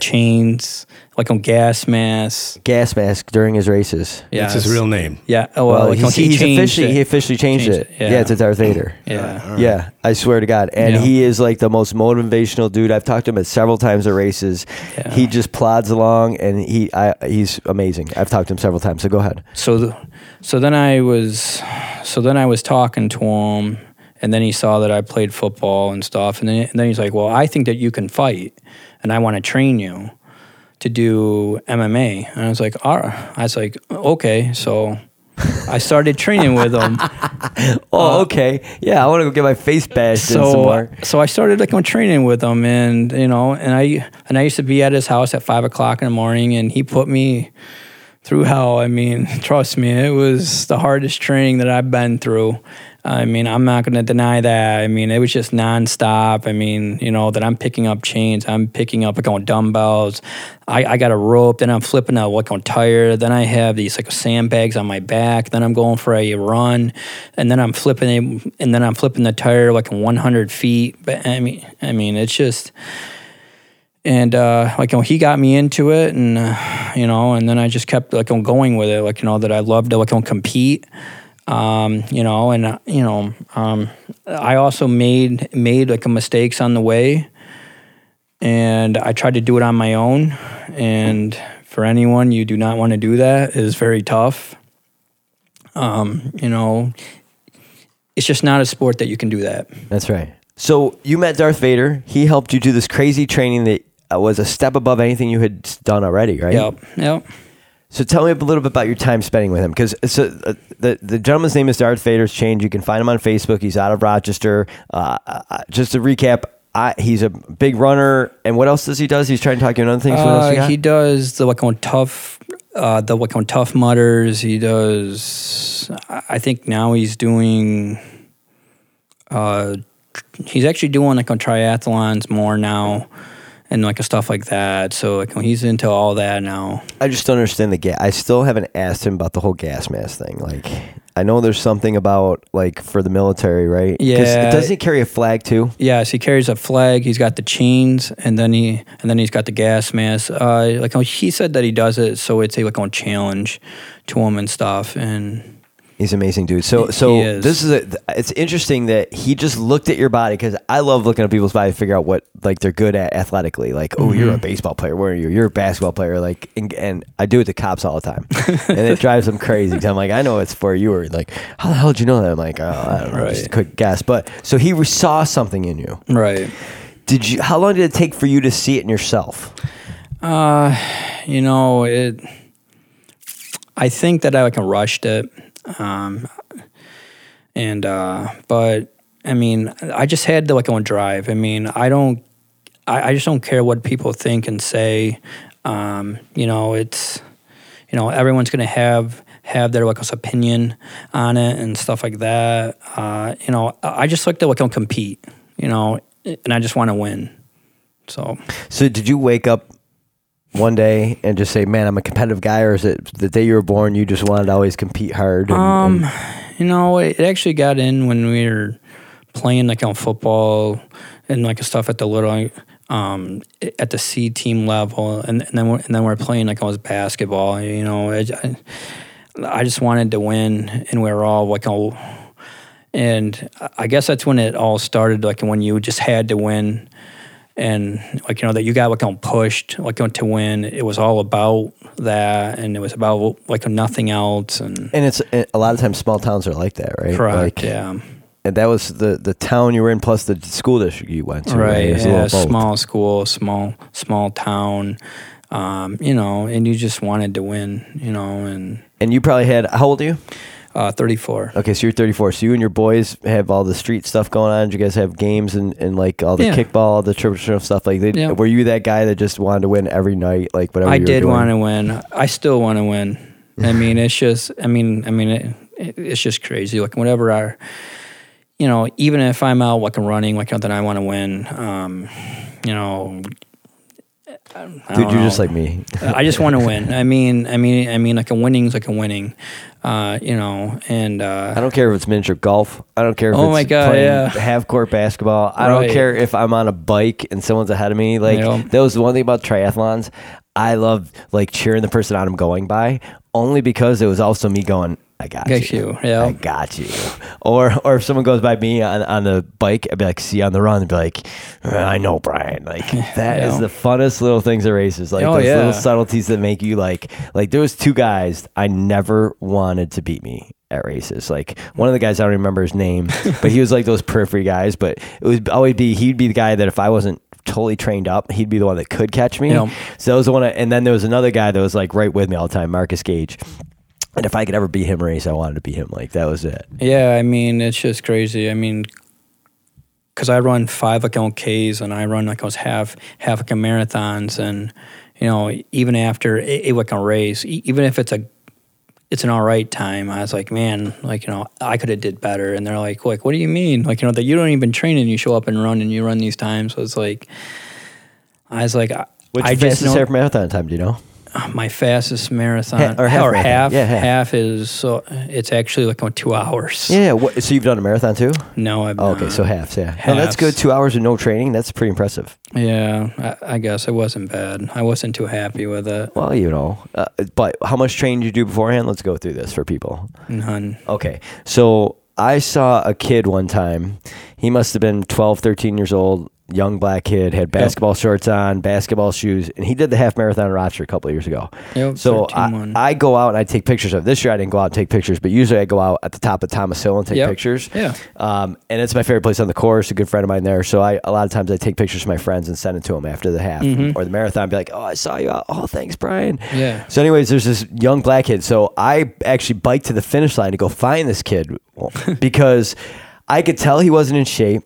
Chains like on gas mask. gas mask during his races. Yeah, That's his real name. Yeah. Oh well, Well, like, he's, he he's officially it. he officially changed, Changed it. it, Yeah. yeah. to Darth Vader. yeah. Yeah, I swear to God. And Yeah. he is like the most motivational dude. I've talked to him at several times at races. Yeah. He just plods along and he I, he's amazing. I've talked to him several times. So go ahead. so the, so then I was so then I was talking to him and then he saw that I played football and stuff and then, and then he's like well I think that you can fight and I want to train you to do MMA and I was like all right. I was like okay so I started training with him Oh, okay. Yeah, I want to go get my face bashed Uh, so so I started like training with him and you know and I and I used to be at his house at five o'clock in the morning and he put me through hell. I mean, trust me, it was the hardest training that I've been through. I mean, I'm not going to deny that. I mean, it was just nonstop. I mean, you know, that I'm picking up chains, I'm picking up like on dumbbells. I, I got a rope, then I'm flipping a like on tire. Then I have these like sandbags on my back. Then I'm going for a run, and then I'm flipping it, and then I'm flipping the tire like 100 feet. But I mean, I mean, it's just and uh, like you know, he got me into it, and uh, you know, and then I just kept like on going with it, like you know that I loved to like on compete, um, you know, and uh, you know, um, I also made made like mistakes on the way, and I tried to do it on my own, and for anyone you do not want to do that it is very tough. Um, you know, it's just not a sport that you can do that. That's right. So you met Darth Vader. He helped you do this crazy training that uh, was a step above anything you had done already, right? Yep, yep. So tell me a little bit about your time spending with him, because so, uh, the the gentleman's name is Darth Vader's Change. You can find him on Facebook. He's out of Rochester. Uh, uh, just to recap, I, he's a big runner. And what else does he does? He's trying to talk you into other things. What Uh, he does the like on tough, uh, the like on Tough Mudders. He does. I think now he's doing. Uh, he's actually doing like on triathlons more now, and like stuff like that. So like he's into all that now. I just don't understand the gas. I still haven't asked him about the whole gas mask thing. Like, I know there's something about like for the military, right? Yeah. Doesn't he carry a flag too? Yes, he carries a flag. He's got the chains, and then he and then he's got the gas mask. Uh, like he said that he does it, so it's a like on challenge to him and stuff. And He's an amazing dude. So, He so is. this is a, it's interesting that he just looked at your body because I love looking at people's body to figure out what like they're good at athletically. Like, oh, you're a Mm-hmm. baseball player. Where are you? You're a basketball player. Like, and, and I do it to cops all the time, and it drives them crazy. 'cause I'm like, I know it's for you. Or like, how the hell did you know that? I'm like, oh, I don't know, just a Right. quick guess. But so he saw something in you. right. Did you? How long did it take for you to see it in yourself? Uh, you know, it. I think that I like rushed it, um, and uh, but I mean, I just had to like on drive. I mean, I don't, I, I just don't care what people think and say. Um, you know, it's, you know, everyone's gonna have have their like opinion on it and stuff like that. Uh, you know, I just like to like compete. You know, and I just want to win. So. So did you wake up one day and just say, "Man, I'm a competitive guy," or is it the day you were born you just wanted to always compete hard? And, Um, and- you know, it actually got in when we were playing like on football and like stuff at the little, um, at the C team level, and, and then we're, and then we're playing like on basketball. You know, I, I- I just wanted to win, and we were all like oh, And I guess that's when it all started, like when you just had to win, and like you know that you got like on pushed like on to win. It was all about that, and it was about like nothing else, and and it's a lot of times small towns are like that, right? Correct. Like, yeah. And that was the the town you were in, plus the school district you went to. Right. Right. It was Yeah. Small school, small small town. Um, you know, and you just wanted to win. You know, and And you probably had how old are you? Uh, thirty four. Okay, so you're 34. So you and your boys have all the street stuff going on. You guys have games and, and like all the Yeah. kickball, the traditional stuff? Like, they, Yeah. were you that guy that just wanted to win every night, like whatever? I you did want to win. I still want to win. I mean, it's just. I mean, I mean, it, it, it's just crazy. Like whatever I, you know, even if I'm out like running, like that I want to win. Um, you know. I Dude, you're just like me. I just want to win. I mean, I mean, I mean, like a winning's like a winning, uh, you know. And uh, I don't care if it's miniature golf. I don't care if Oh it's my God, playing yeah. half court basketball. I don't care if I'm on a bike and someone's ahead of me. Like Yeah. that was the one thing about triathlons. I love like cheering the person on I'm going by only because it was also me going, I got Got you. you, yeah. I got you. Or or if someone goes by me on, on the bike, I'd be like, see you on the run, and be like, "Uh, I know Brian. Like that is Yeah. the funnest little things of races. Like Oh, those little subtleties that make you like like there was two guys I never wanted to beat me at races. Like one of the guys I don't remember his name, but he was like those periphery guys. But it would always be he'd be the guy that if I wasn't totally trained up, he'd be the one that could catch me. Yeah. So that was the one. I- and then there was another guy that was like right with me all the time, Marcus Gage. And if I could ever beat him race, I wanted to beat him. Like that was it. Yeah, I mean, it's just crazy. I mean, because I run five like on Ks and I run like those half half like marathons, and you know, even after a, a like a race, even if it's a it's an all right time. I was like, man, like you know, I could have did better. And they're like, like, what do you mean? Like you know that you don't even train and you show up and run and you run these times. So it's like, I was like, I- What's I your just fastest half marathon time? Do you know? My fastest marathon Ha- or half marathon. half Yeah, half. half is so it's actually like on two hours. Yeah. What, so you've done a marathon too? No, I've Oh, okay, so halves. Yeah. No, that's good. Two hours with no training. That's pretty impressive. Yeah, I, I guess it wasn't bad. I wasn't too happy with it. Well, you know, uh, but how much training did you do beforehand? Let's go through this for people. None. Okay. So I saw a kid one time. He must have been 12, 13 years old, young black kid, had basketball shorts on, basketball shoes, and he did the half marathon in Rochester a couple of years ago. Yep, So I. I go out and I take pictures of this year. I didn't go out and take pictures, but usually I go out at the top of Thomas Hill and take Yep. pictures. Yeah. Um, and it's my favorite place on the course. A good friend of mine there. So I a lot of times I take pictures of my friends and send it to them after the half or the marathon. Be like, oh, I saw you out. Oh, thanks, Brian. Mm-hmm. Yeah. So, anyways, there's this young black kid. So I actually biked to the finish line to go find this kid because I could tell he wasn't in shape.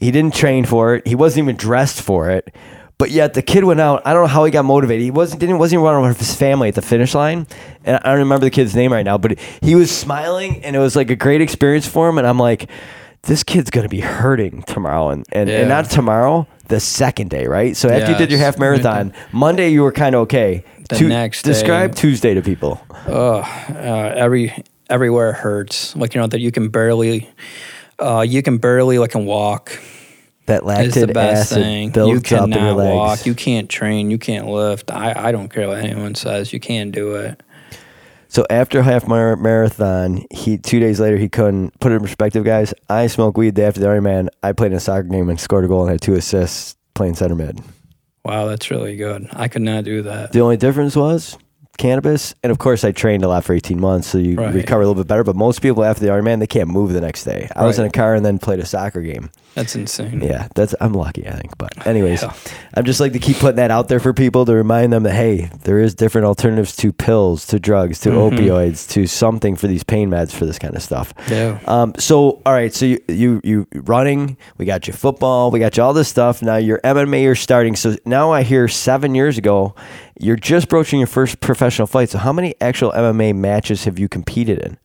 He didn't train for it. He wasn't even dressed for it. But yet the kid went out. I don't know how he got motivated. He wasn't didn't wasn't even running with his family at the finish line. And I don't remember the kid's name right now. But he was smiling, and it was like a great experience for him. And I'm like, this kid's gonna be hurting tomorrow, and and, Yeah. and not tomorrow, the second day, right? So after you did your half marathon, Monday you were kind of okay. The Tu- next day- describe Tuesday to people. uh, every everywhere hurts. Like you know that you can barely, uh, you can barely like can walk. That It's lactic the best acid thing. builds You up in your cannot legs. walk. You can't train. You can't lift. I, I don't care what anyone says. You can't do it. So after half mar- marathon, he two days later he couldn't put it in perspective, guys. I smoked weed the day after the Ironman. I played in a soccer game and scored a goal and had two assists playing center mid. Wow, that's really good. I could not do that. The only difference was cannabis, and of course I trained a lot for eighteen months, so you Right. recover a little bit better. But most people after the Ironman they can't move the next day. I was in a car and then played a soccer game. That's insane. Yeah, that's I'm lucky, I think. But anyways, Yeah. I'm just like to keep putting that out there for people to remind them that hey, there is different alternatives to pills, to drugs, to Mm-hmm. opioids, to something for these pain meds for this kind of stuff. Yeah. Um, so all right, so you you you running, we got you football, we got you all this stuff. Now your MMA you're starting. So now I hear seven years ago, you're just broaching your first professional fight. So how many actual MMA matches have you competed in?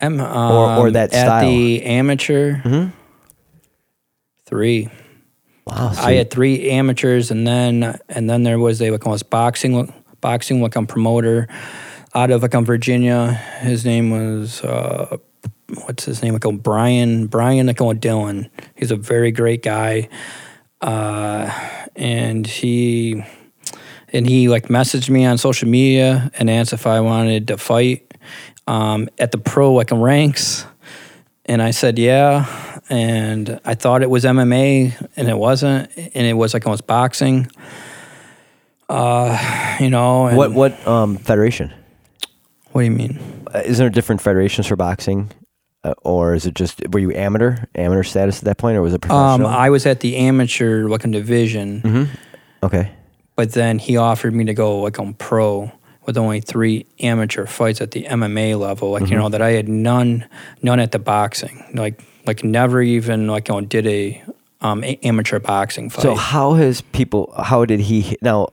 I'm, Or- or um, that at style. the amateur. Three. Wow, so I had three amateurs, and then and then there was a like was boxing boxing like promoter out of like um, Virginia. His name was uh, what's his name? Like oh, Brian Brian like Dillon. He's a very great guy, uh, and he and he like messaged me on social media and asked if I wanted to fight um, at the pro like ranks. And I said, yeah. And I thought it was MMA, and it wasn't. And it was like almost boxing. Uh, you know. And what what um, federation? What do you mean? Uh, is there different federations for boxing, uh, or is it just were you amateur amateur status at that point, or was it Um, professional? I was at the amateur like in division, okay, but then he offered me to go like on pro with only three amateur fights at the MMA level. Like you Mm-hmm. know that I had none, none at the boxing. Like like never even like you know, did a um, a- amateur boxing fight. so how has people? How did he now?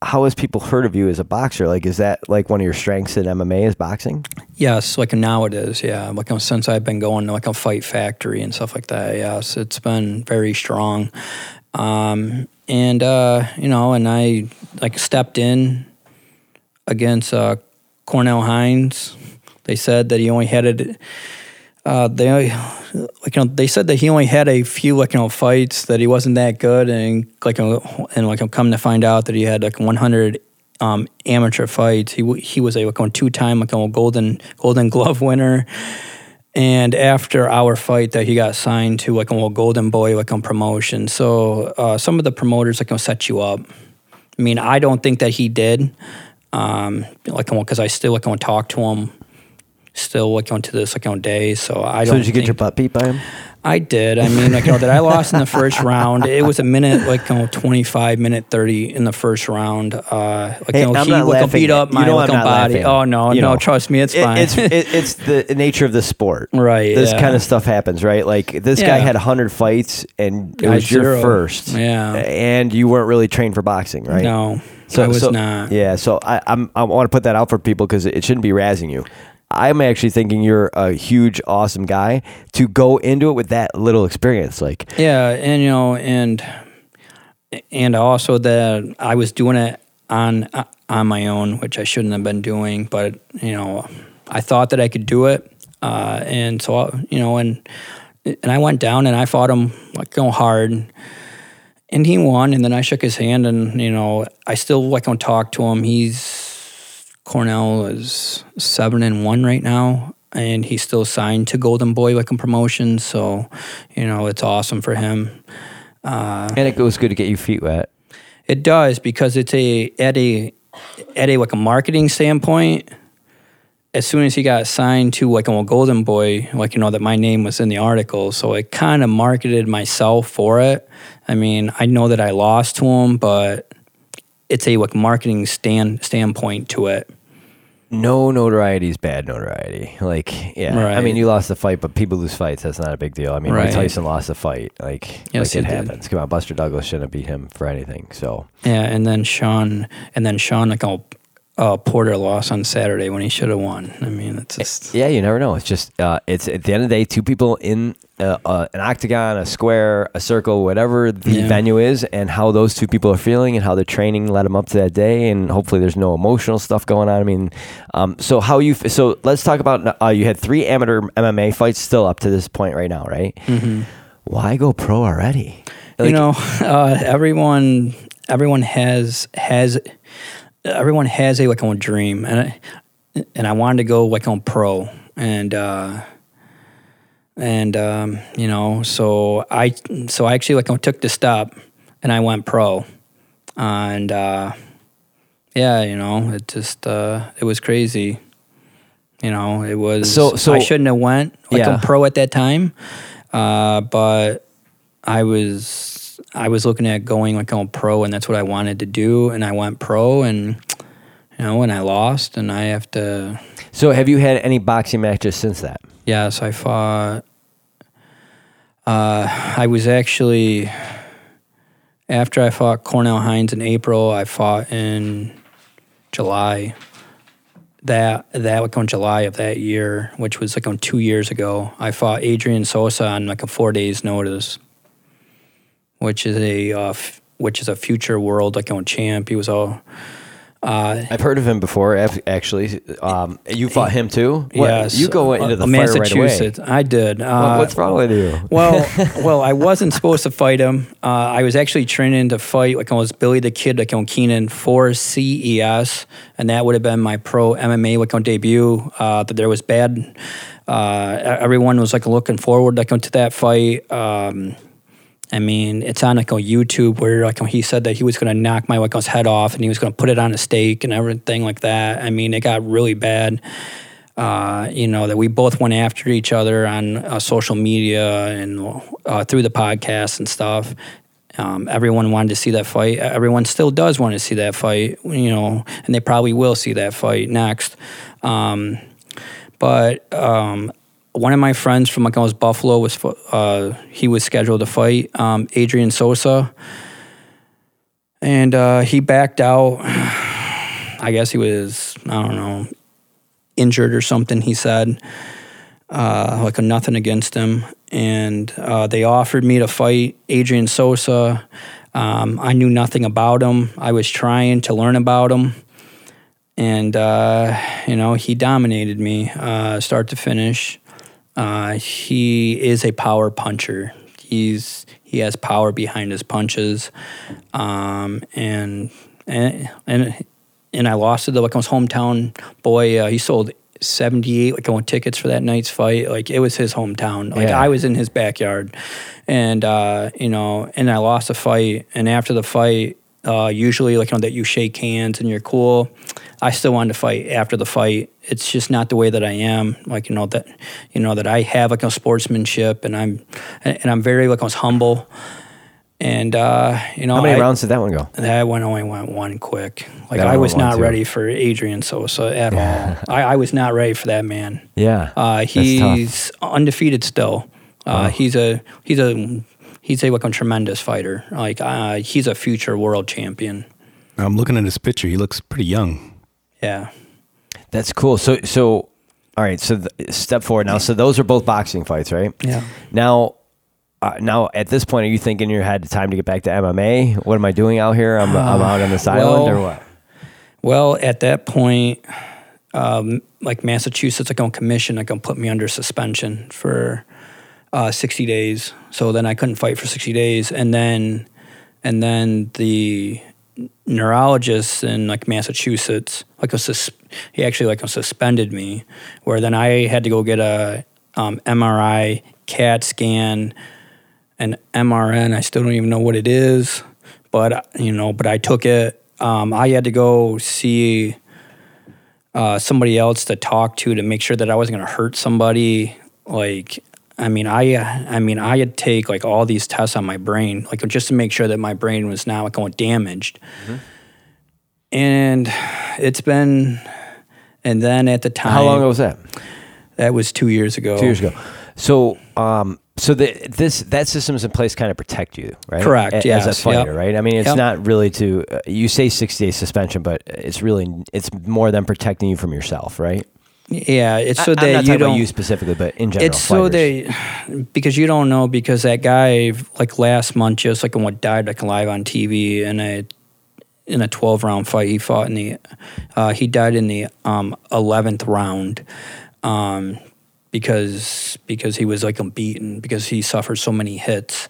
How has people heard of you as a boxer? Like, is that like one of your strengths in MMA is boxing? Yes, like now it is. Yeah, like um, since I've been going to like a fight factory and stuff like that. Yes, it's been very strong. Um, and uh, you know, and I like stepped in against uh, Cornell Hines. They said that he only had it. Uh, they like you know they said that he only had a few like you know fights that he wasn't that good and like uh, and like I'm come to find out that he had like 100 um, amateur fights. He he was a like a two time like a golden golden glove winner. And after our fight, that he got signed to like a Golden Boy like on promotion. So uh, some of the promoters like gonna set you up. I mean, I don't think that he did. Um, like because I still like want to talk to him. Still like on to this like on day. So I don't. did you get your butt beat by him? I did. I mean, like you know that I lost in the first round. It was a minute like you know, twenty five, minute thirty in the first round. Uh, like Hey, you know, I'm he not like, beat up my you know like, body. laughing. Oh no, You no, know. trust me, it's It- fine. it's it, it's the nature of the sport, Right, This yeah. kind of stuff happens, right? Like this guy Yeah. had hundred fights, and it I was your zero. first, Yeah. and you weren't really trained for boxing, right? No, So I was so- not. Yeah, so I I'm, I want to put that out for people because it shouldn't be razzing you. I'm actually thinking you're a huge, awesome guy to go into it with that little experience. Like, Yeah, and you know, and and also that I was doing it on on my own, which I shouldn't have been doing, but you know, I thought that I could do it, uh, and so you know, and and I went down and I fought him like going hard, and he won, and then I shook his hand, and you know, I still like don't talk to him. He's Cornell is seven and one right now. And he's still signed to Golden Boy like in promotion, so you know it's awesome for him. Uh, and it goes good to get your feet wet. It does because it's a at a at a like a marketing standpoint. As soon as he got signed to like a Golden Boy, like you know that my name was in the article, so I kind of marketed myself for it. I mean, I know that I lost to him, but it's a like marketing stand standpoint to it. No notoriety is bad notoriety. Like, yeah. I mean, you lost the fight, but people lose fights. That's not a big deal. I mean, Mike Right. Tyson lost the fight. Like, Yes, like it he did. happens. Come on, Buster Douglas shouldn't have beat him for anything. So, Yeah, and then Shawn, and then Shawn like oh, uh, Porter lost on Saturday when he should have won. I mean, it's just yeah, you never know. It's just, uh, it's at the end of the day, two people in uh, uh, an octagon, a square, a circle, whatever the Yeah. venue is, and how those two people are feeling and how their training led them up to that day. And hopefully, there's no emotional stuff going on. I mean, um, so how you, f- so let's talk about, uh, you had three amateur MMA fights still up to this point right now, right? Mm-hmm. Why go pro already? you know uh, everyone everyone has has everyone has a like on dream and I, and I wanted to go like on pro and uh and um you know so I so I actually like took the step and I went pro and uh yeah you know it just uh it was crazy you know it was So- so- I shouldn't have went like Yeah. on pro at that time uh but I was I was looking at going like on pro, and that's what I wanted to do, and I went pro, and you know, and I lost, and I have to. So, have you had any boxing matches since that? Yeah, so I fought. Uh, I was actually after I fought Cornell Hines in April. I fought in July. That that like on July of that year, which was like on two years ago. I fought Adrian Sosa on like a four days notice, which is a uh, f- which is a future world like on champ. He was all uh, I've heard of him before. Actually, um, you fought him too. What- yes, you go into uh, the fire right away. Massachusetts. I did. Uh, What- what's wrong with you? well, well, I wasn't supposed to fight him. Uh, I was actually training to fight like I was Billy the Kid like on Keenan for CES, and that would have been my pro MMA like on debut. Uh, that there was bad. Uh, everyone was like looking forward like to that fight. Um, I mean, it's on like on YouTube where like he said that he was going to knock my like head off and he was going to put it on a stake and everything like that. I mean, it got really bad. Uh, you know that we both went after each other on uh, social media and uh, through the podcast and stuff. Um, everyone wanted to see that fight. Everyone still does want to see that fight. You know, and they probably will see that fight next. Um, but um, one of my friends from like I was Buffalo was uh, he was scheduled to fight um, Adrian Sosa, and uh, he backed out. I guess he was I don't know injured or something. He said uh, like a nothing against him, and uh, they offered me to fight Adrian Sosa. Um, I knew nothing about him. I was trying to learn about him and uh, you know he dominated me uh, start to finish. Uh, he is a power puncher. He's he has power behind his punches, um, and and and and I lost to the like his hometown boy. Uh, he sold seventy eight like going tickets for that night's fight. Like it was his hometown. Like Yeah. I was in his backyard, and uh, you know, and I lost the fight. And after the fight, uh, usually like you know that you shake hands and you're cool. I still wanted to fight after the fight. It's just not the way that I am. Like you know that you know that I have like a sportsmanship and I'm and I'm very like I was humble. And uh, you know How many I- rounds did that one go? that one only went one quick. Like That I was went one not too. ready for Adrian Sosa at all. I, I was not ready for that man. Yeah, Uh, he's undefeated still. Uh, He's a he's a he's a like a tremendous fighter. Like uh, he's a future world champion. I'm looking at his picture. He looks pretty young. Yeah. That's cool. So, so All right. So th- step forward now. So those are both boxing fights, right? Yeah. Now, uh, now at this point, are you thinking you had time to get back to MMA? What am I doing out here? I'm, I'm out on this island or what? Well, at that point, um, like Massachusetts, like on commission, like gonna put me under suspension for uh, 60 days. So then I couldn't fight for 60 days, and then and then the neurologist in like Massachusetts, like a sus- he actually like suspended me, where then I had to go get a um, MRI, CAT scan, an MRN. I still don't even know what it is, but you know, but I took it. Um, I had to go see uh, somebody else to talk to to make sure that I wasn't going to hurt somebody. Like, I mean, I, I mean, I had to take like all these tests on my brain, like just to make sure that my brain was not going damaged. And it's been, and then at the time, How long ago was that? That was two years ago. Two years ago. So, um, so the, this that system's in place kind of protect you, right? Correct, A- As a fighter, yep. right? I mean, it's Yep. not really to uh, you say sixty day suspension, but it's really it's more than protecting you from yourself, right? Yeah, it's I- so I'm that you don't. about you specifically, but in general, It's so fighters. they, because you don't know because that guy like last month just like what died like live on TV in a in a twelve round fight he fought in the uh, he died in the um eleventh round, um because because he was like unbeaten because he suffered so many hits,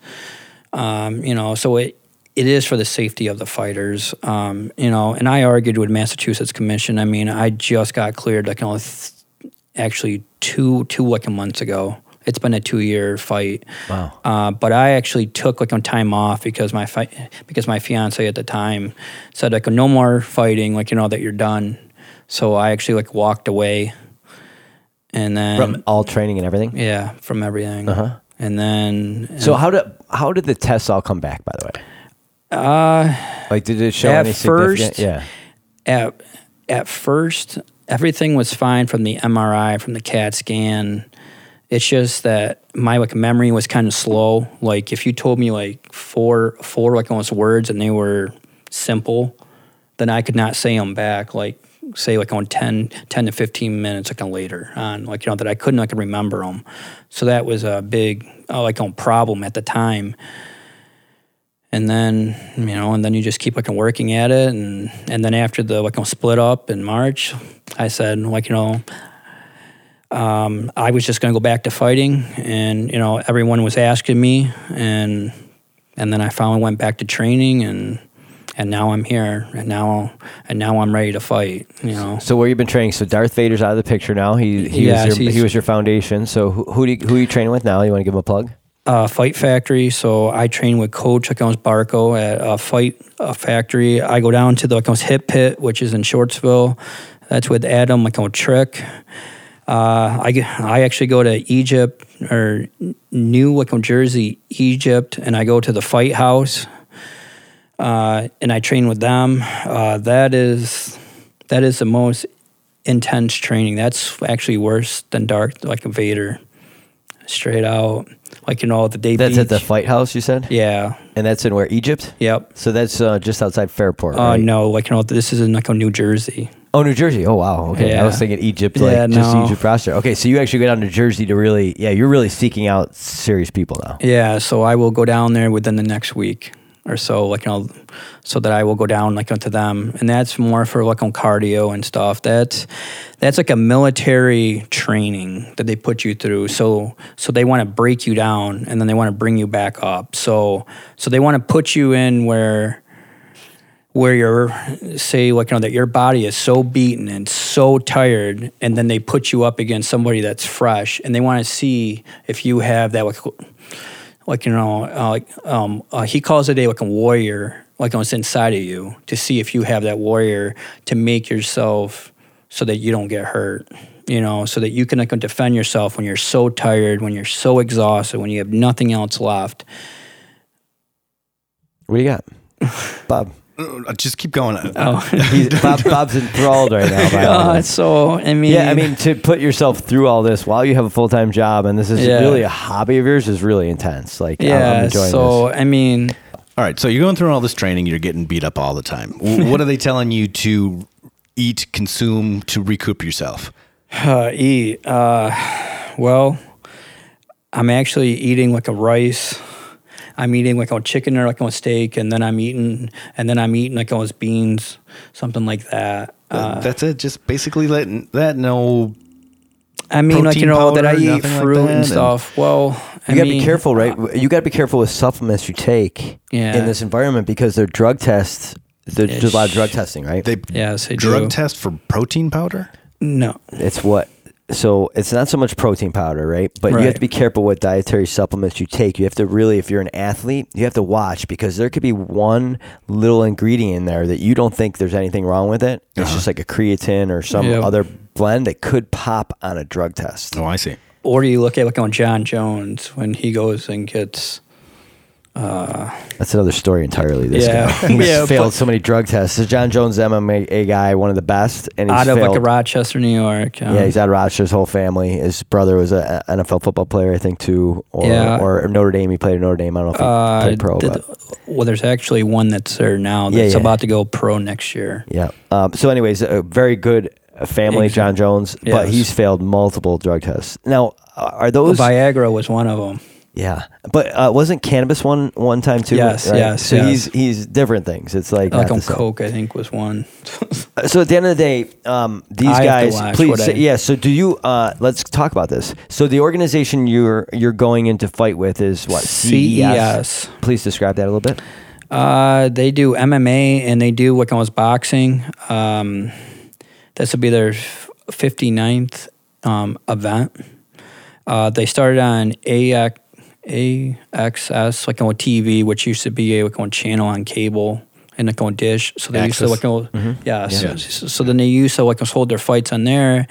um you know so it. It is for the safety of the fighters, um, you know. And I argued with Massachusetts Commission. I mean, I just got cleared like know, th- actually two two like months ago. It's been a two year fight. Wow. Uh, but I actually took like a time off because my fight because my fiance at the time said like no more fighting like you know that you're done. So I actually like walked away, and then from all training and everything. yeah from everything. Uh-huh. And then So how did how did the tests all come back? By the way, uh, like did it show At any significant? first- Yeah. at at first everything was fine from the MRI from the CAT scan. It's just that my like memory was kind of slow. Like if you told me like four four like almost words and they were simple, then I could not say them back. Like say like on 10, 10 to fifteen minutes like later on like you know that I couldn't like remember them. So that was a big uh, like on problem at the time and then you know, and then you just keep like working at it, and and then after the like split up in March, I said like you know, um, I was just gonna go back to fighting, and you know, everyone was asking me, and and then I finally went back to training, and and now I'm here, and now and now I'm ready to fight. You know, So where you been training? So Darth Vader's out of the picture now. He he Yes, was your he was your foundation. So who who, do you, who are you training with now? You want to give him a plug? Uh, Fight Factory. So I train with Coach Akons Barco at uh, Fight Factory. I go down to the Akons Hip Pit, which is in Shortsville. That's with Adam Akons Trick. Uh, I, I actually go to Egypt or New Wickham, Jersey, Egypt, and I go to the Fight House, uh, and I train with them. Uh, that is that is the most intense training. That's actually worse than Dark like a Vader, straight out. Like you know the day. That's at the Beach. fight house. You said, Yeah. and that's in where Egypt. Yep. So that's uh, just outside Fairport. Uh, right? no, like you know, this is in like a New Jersey. Oh, New Jersey. Oh, wow. Okay, I was thinking Egypt, like Yeah, just no. Egypt roster. Okay, so you actually go down to Jersey to really, yeah, you're really seeking out serious people now. Yeah, so I will go down there within the next week or so, like you know, so that I will go down like onto them, and that's more for like on cardio and stuff. That's that's like a military training that they put you through. So so they want to break you down, and then they want to bring you back up. So so they want to put you in where where you're say like you know that your body is so beaten and so tired and then they put you up against somebody that's fresh and they want to see if you have that like like you know uh, like um uh, he calls it a like a warrior like on inside of you to see if you have that warrior to make yourself so that you don't get hurt you know so that you can like defend yourself when you're so tired when you're so exhausted when you have nothing else left What do you got, Bob? Uh, Just keep going. oh Bob Bob's enthralled right now. By all uh, so i mean Yeah, I mean to put yourself through all this while you have a full time job and this is Yeah. really a hobby of yours is really intense. Like I'm- I'm Yeah, enjoying so this. I mean, All right, so you're going through all this training, you're getting beat up all the time. What are they telling you to eat, consume to recoup yourself? Uh, eat. Uh, well, I'm actually eating like a rice. I'm eating like a chicken or like a steak, and then I'm eating, and then I'm eating like those beans, something like that. Uh, That's it. Just basically letting that no. I mean, like you protein know that I eat nothing like fruit that, and- and stuff. Well, I You got to mean, be careful, right? You got to be careful with supplements you take Yeah. in this environment because they're drug tests. There's a lot of drug testing, right? They Yes, they drug do. test for protein powder. No, it's what so it's not so much protein powder right but you have to be careful what dietary supplements you take you have to really if you're an athlete you have to watch because there could be one little ingredient in there that you don't think there's anything wrong with it it's uh-huh. just like a creatine or some Yeah. other blend that could pop on a drug test Oh, I see. or you look at like on Jon Jones when he goes and gets. That's another story entirely this Yeah. guy he's Yeah, failed so many drug tests This Jon Jones MMA guy one of the best and he's out of failed. like Rochester, New York. um, yeah, he's out of Rochester. His whole family. His brother was a a NFL football player, I think, too, or Yeah. or Notre Dame. He played at Notre Dame. I don't know if he uh, played pro, did- but well, there's actually one that's there now that's yeah. about to go pro next year. Yeah. Um, so, anyways, a very good uh, family, Exact- Jon Jones, but he's failed multiple drug tests. Now, uh, are those? Viagra was one of them. Yeah, but uh, wasn't cannabis one one time too? Yes, yes, So yes. he's he's different things. It's like Like on coke, I think was one. So at the end of the day, um, these I guys, please, say, I- yeah. So do you? Uh, let's talk about this. So the organization you're you're going into fight with is what? CES. Please describe that a little bit. Uh, they do MMA and they do what was boxing. Um, this will be their f- 59th um, event. Uh, they started on AX, AXS, like on TV, which used to be a like on channel on cable and like on dish. So they used to like on, mm-hmm. yeah. So, so, so then they used to like hold their fights on there.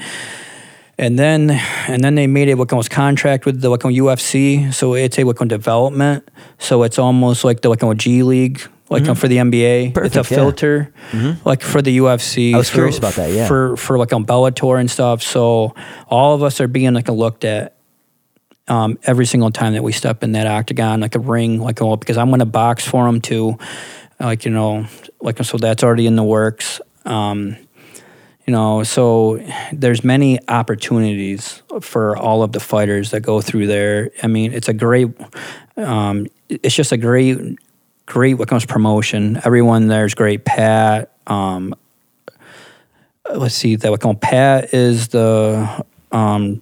And then and then they made it what was contract with the like on UFC. So it's a like on development. So it's almost like the like on G League, like mm-hmm. for the NBA. Perfect, it's a yeah. filter, mm-hmm. like for the UFC. I was for- curious about that, yeah. For for like on Bellator and stuff. So all of us are being like looked at um, every single time that we step in that octagon, like a ring, like oh, because I'm going to box for them too, like you know, like so that's already in the works. Um, you know, so there's many opportunities for all of the fighters that go through there. I mean, it's a great, um, it's just a great, great what comes promotion. Everyone there's great. Pat, um, let's see, that what comes Pat is the um,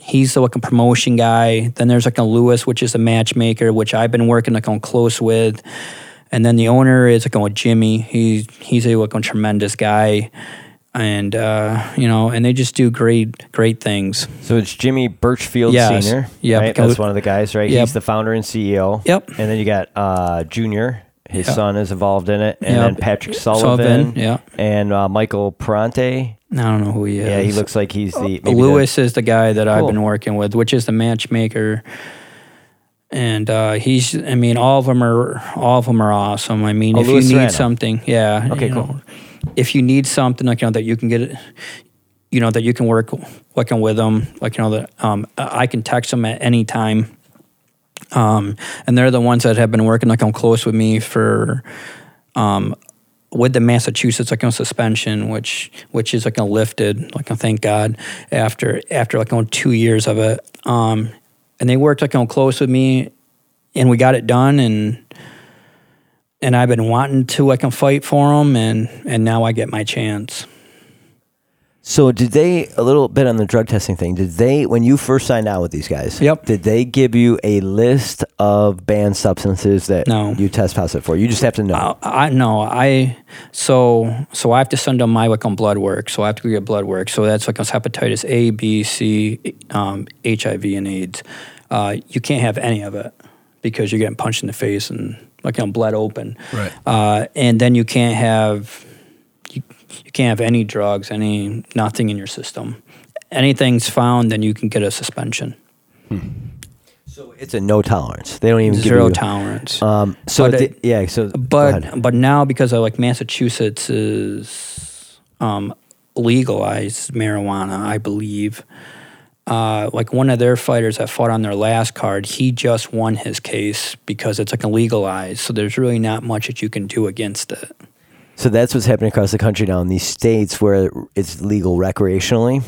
he's the like a promotion guy. Then there's like a Lewis, which is a matchmaker, which I've been working like on close with. And then the owner is like on Jimmy. He's he's a like a tremendous guy, and uh, you know, and they just do great great things. So it's Jimmy Burchfield Yes. Senior. Yeah, right? that's one of the guys, right? Yep. He's the founder and CEO. Yep. And then you got uh, Junior. His Yep. son is involved in it, and Yep. then Patrick Sullivan, Sullivan, yeah. and uh, Michael Perante. I don't know who he is. Yeah, he looks like he's the maybe the- Lewis is the guy that I've been working with, which is the matchmaker. And uh, he's, I mean, all of them are, all of them are awesome. I mean, Oh, if Louis you need Serrano. something, yeah. Okay, cool. know, if you need something, like you know, that you can get it, you know, that you can work working with them, like you know, that um, I I can text them at any time. Um, and they're the ones that have been working like on close with me for, um, with the Massachusetts like on suspension, which which is like on lifted, like on thank God after after like on two years of it. Um, and they worked like on close with me, and we got it done, and and I've been wanting to like on fight for them, and and now I get my chance. So did they a little bit on the drug testing thing? Did they when you first signed out with these guys? Yep. Did they give you a list of banned substances that No. you test positive for? You just have to know. I, I no, I so so I have to send them my like on blood work. So I have to get blood work. So that's like on hepatitis A, B, C, um, HIV, and AIDS. Uh, you can't have any of it because you're getting punched in the face and like on blood open. Right. Uh, and then you can't have you, you can't have any drugs, any nothing in your system. Anything's found, then you can get a suspension. So it's a no tolerance. They don't even give Zero you tolerance. Um, so But it, it- yeah, so but but now because of like Massachusetts is um, legalized marijuana, I believe. Uh, like one of their fighters that fought on their last card, he just won his case because it's like legalized. So there's really not much that you can do against it. So that's what's happening across the country now in these states where it's legal recreationally.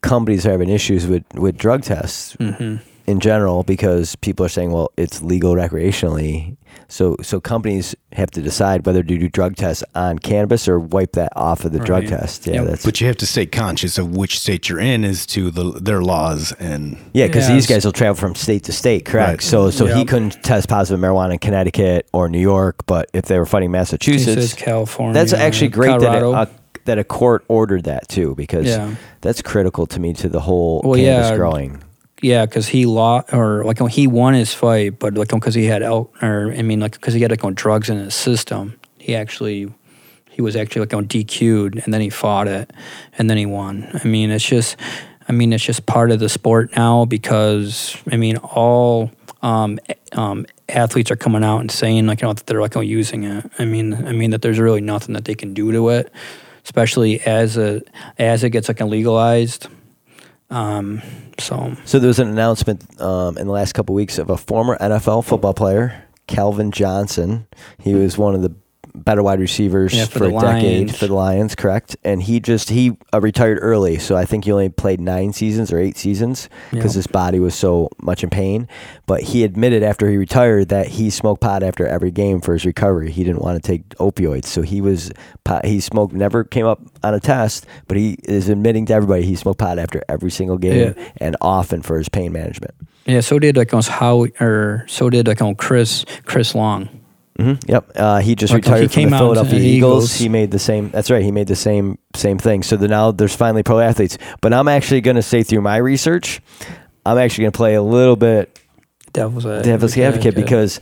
companies are having issues with with drug tests hmm in general because people are saying, well, it's legal recreationally. So so companies have to decide whether to do drug tests on cannabis or wipe that off of the drug test. Yeah, Yep. that's But you have to stay conscious of which state you're in as to the, their laws and yeah, because Yeah, these guys will travel from state to state, correct? Right. So so he couldn't test positive marijuana in Connecticut or New York, but if they were fighting Massachusetts, California. That's actually great Colorado. that a, a, that a court ordered that too, because Yeah. that's critical to me to the whole Well, cannabis yeah. growing. Yeah, because he lost, or like he won his fight, but like because he had out, or I mean, like because he had like on drugs in his system, he actually, he was actually like on DQ'd, and then he fought it, and then he won. I mean, it's just, I mean, it's just part of the sport now because I mean, all um, um, athletes are coming out and saying like you know that they're like using it. I mean, I mean that there's really nothing that they can do to it, especially as a as it gets like legalized. Um, so So there was an announcement um, in the last couple weeks of a former NFL football player, Calvin Johnson. He was one of the better wide receivers Yeah, for, for a the decade for the Lions, correct? And he just he uh, retired early, so I think he only played nine seasons or eight seasons because Yeah. his body was so much in pain. But he admitted after he retired that he smoked pot after every game for his recovery. He didn't want to take opioids, so he was pot, he smoked never came up on a test, but he is admitting to everybody he smoked pot after every single game Yeah. and often for his pain management. Yeah, so did like on how or so did like on Chris Chris Long. Hmm Yep. Uh, he just Like, retired he from came the Philadelphia to the Eagles. Eagles. He made the same. That's right. He made the same same thing. So the, now there's finally pro athletes. But I'm actually going to say through my research, I'm actually going to play a little bit Devil's advocate. devil's advocate because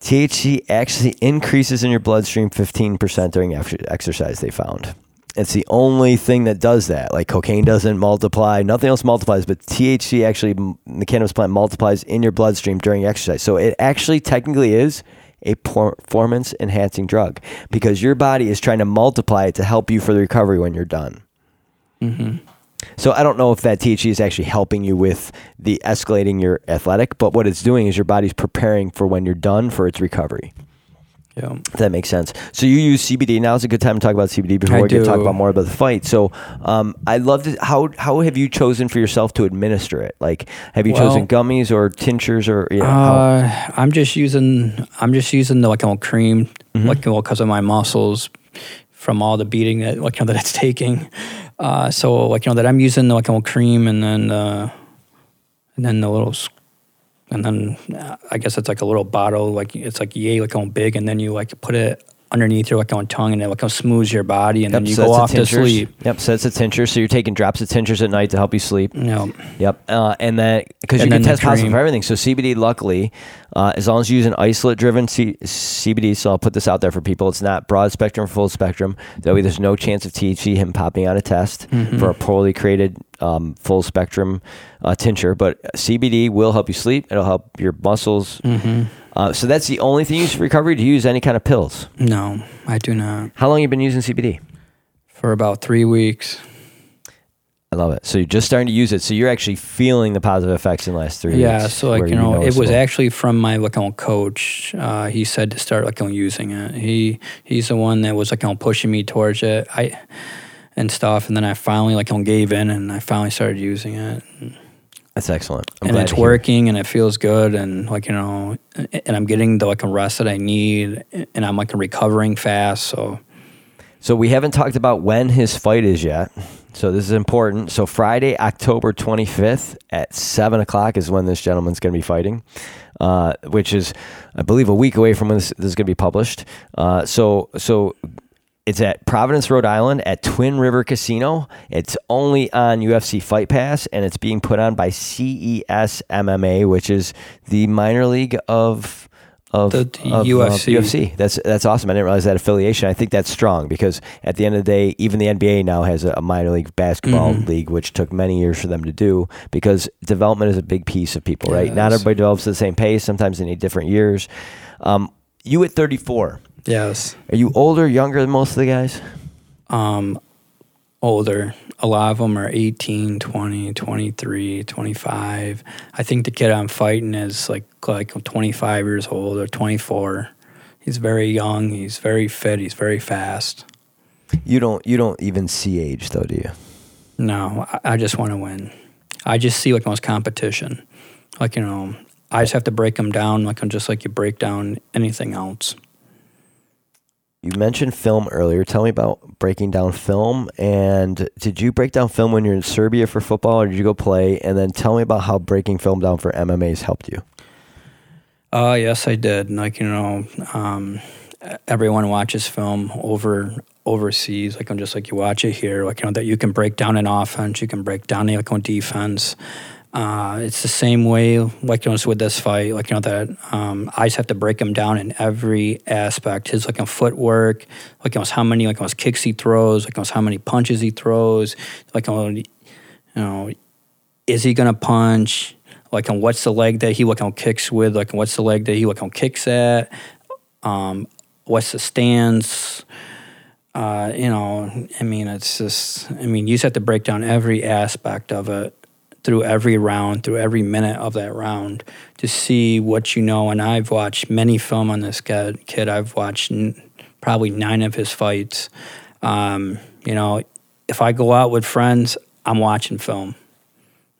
THC actually increases in your bloodstream 15% during exercise. They found. It's the only thing that does that. Like cocaine doesn't multiply, nothing else multiplies, but THC actually, the cannabis plant multiplies in your bloodstream during exercise. So it actually technically is a performance enhancing drug because your body is trying to multiply it to help you for the recovery when you're done. Mm-hmm. So I don't know if that THC is actually helping you with the escalating your athletic, but what it's doing is your body's preparing for when you're done for its recovery. Yeah. That makes sense. So you use CBD. Now is a good time to talk about CBD before I we talk about more about the fight. So um, I love to, how how have you chosen for yourself to administer it? Like, have you Well- chosen gummies or tinctures or you know, Uh, I'm just using I'm just using the like cream Mm-hmm. like well because of my muscles from all the beating that like you know, that it's taking. Uh, so like you know that I'm using the like cream and then uh, and then the little and then uh, I guess it's like a little bottle like it's like yay like on big and then you like put it underneath your like on tongue and it like how smooths your body and Yep, then you so go off to sleep. Yep, so it's a tincture. So you're taking drops of tinctures at night to help you sleep. Know, Yep, uh, and then because you can test positive for everything. So CBD, luckily, uh, as long as you use an isolate-driven C- CBD, so I'll put this out there for people. It's not broad spectrum, full spectrum. That way, there's no chance of THC him popping out a test Mm-hmm. for a poorly created um, full spectrum uh, tincture. But CBD will help you sleep. It'll help your muscles. Mm-hmm. Uh, so that's the only thing you use for recovery. Do you use any kind of pills? no, I do not. How long you been using CBD? For about three weeks. I love it. So you're just starting to use it. So you're actually feeling the positive effects in the last three Yeah, weeks. Yeah. So like you know, it was actually from my like on coach. Uh, he said to start like on using it. He he's the one that was like on pushing me towards it. I and stuff, and then I finally like on gave in, and I finally started using it, That's excellent. I'm and it's working, and it feels good, and like you know, and I'm getting the like a rest that I need, and I'm like recovering fast. So So we haven't talked about when his fight is yet. So this is important. So Friday, October 25th at seven o'clock is when this gentleman's going to be fighting, uh, which is, I believe, a week away from when this, this is going to be published. Uh, so so it's at Providence, Rhode Island, at Twin River Casino. It's only on UFC Fight Pass, and it's being put on by CES MMA, which is the minor league of of, The- of, the uh, UFC. UFC. That's that's awesome. I didn't realize that affiliation. I think that's strong because at the end of the day, even the NBA now has a, minor league basketball Mm-hmm. league, which took many years for them to do because development is a big piece of people, right? Not everybody develops at the same pace. Sometimes they need different years. Um, you at 34, yes, are you older, younger than most of the guys? um, older. A lot of them are 18, 20, 23, 25. I think the kid I'm fighting is like like 25 years old or 24. He's very young. He's very fit. He's very fast. You don't you don't even see age though, do you? No, I, I just want to win. I just see like most competition. Like you know, I just have to break them down, like I'm just like you break down anything else. You mentioned film earlier. Tell me about breaking down film. And did you break down film when you're in Serbia for football, or did you go play? And then tell me about how breaking film down for MMA has helped you. Uh, yes, I did. Like you know, um, everyone watches film over overseas. Like I'm just like you watch it here. Like you know that you can break down an offense, you can break down like on defense. Uh, it's the same way, like you know, with this fight. Like you know that um, I just have to break him down in every aspect. His like footwork, like you know, how many like you know, kicks he throws, like you know, how many punches he throws, like you know, you know is he gonna punch? Like on what's the leg that he like on kicks with? Like what's the leg that he like on kicks at? Um, what's the stance? Uh, you know, I mean, it's just, I mean, you just have to break down every aspect of it through every round, through every minute of that round to see what you know. And I've watched many film on this kid. kid. I've watched n- probably nine of his fights. Um, you know, if I go out with friends, I'm watching film.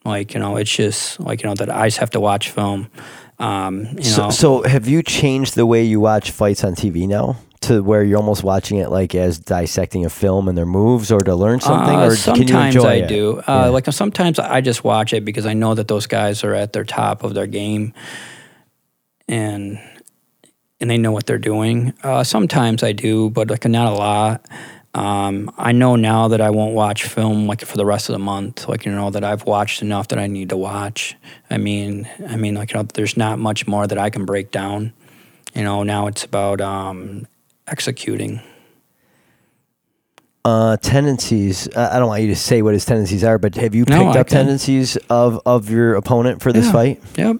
Like, you know, it's just like, you know, that I just have to watch film. Um, you so, know, so have you changed the way you watch fights on TV now? To where you're almost watching it like as dissecting a film and their moves or to learn something uh, or sometimes can you enjoy I it? do. Uh, yeah. Like sometimes I just watch it because I know that those guys are at their top of their game and and they know what they're doing. Uh, sometimes I do, but like not a lot. Um, I know now that I won't watch film like for the rest of the month. Like you know that I've watched enough that I need to watch. I mean, I mean like you know, there's not much more that I can break down. You know, now it's about um, executing? Uh, tendencies. I don't want you to say what his tendencies are, but have you picked No, up can. tendencies of, of your opponent for this Yeah. fight? Yep.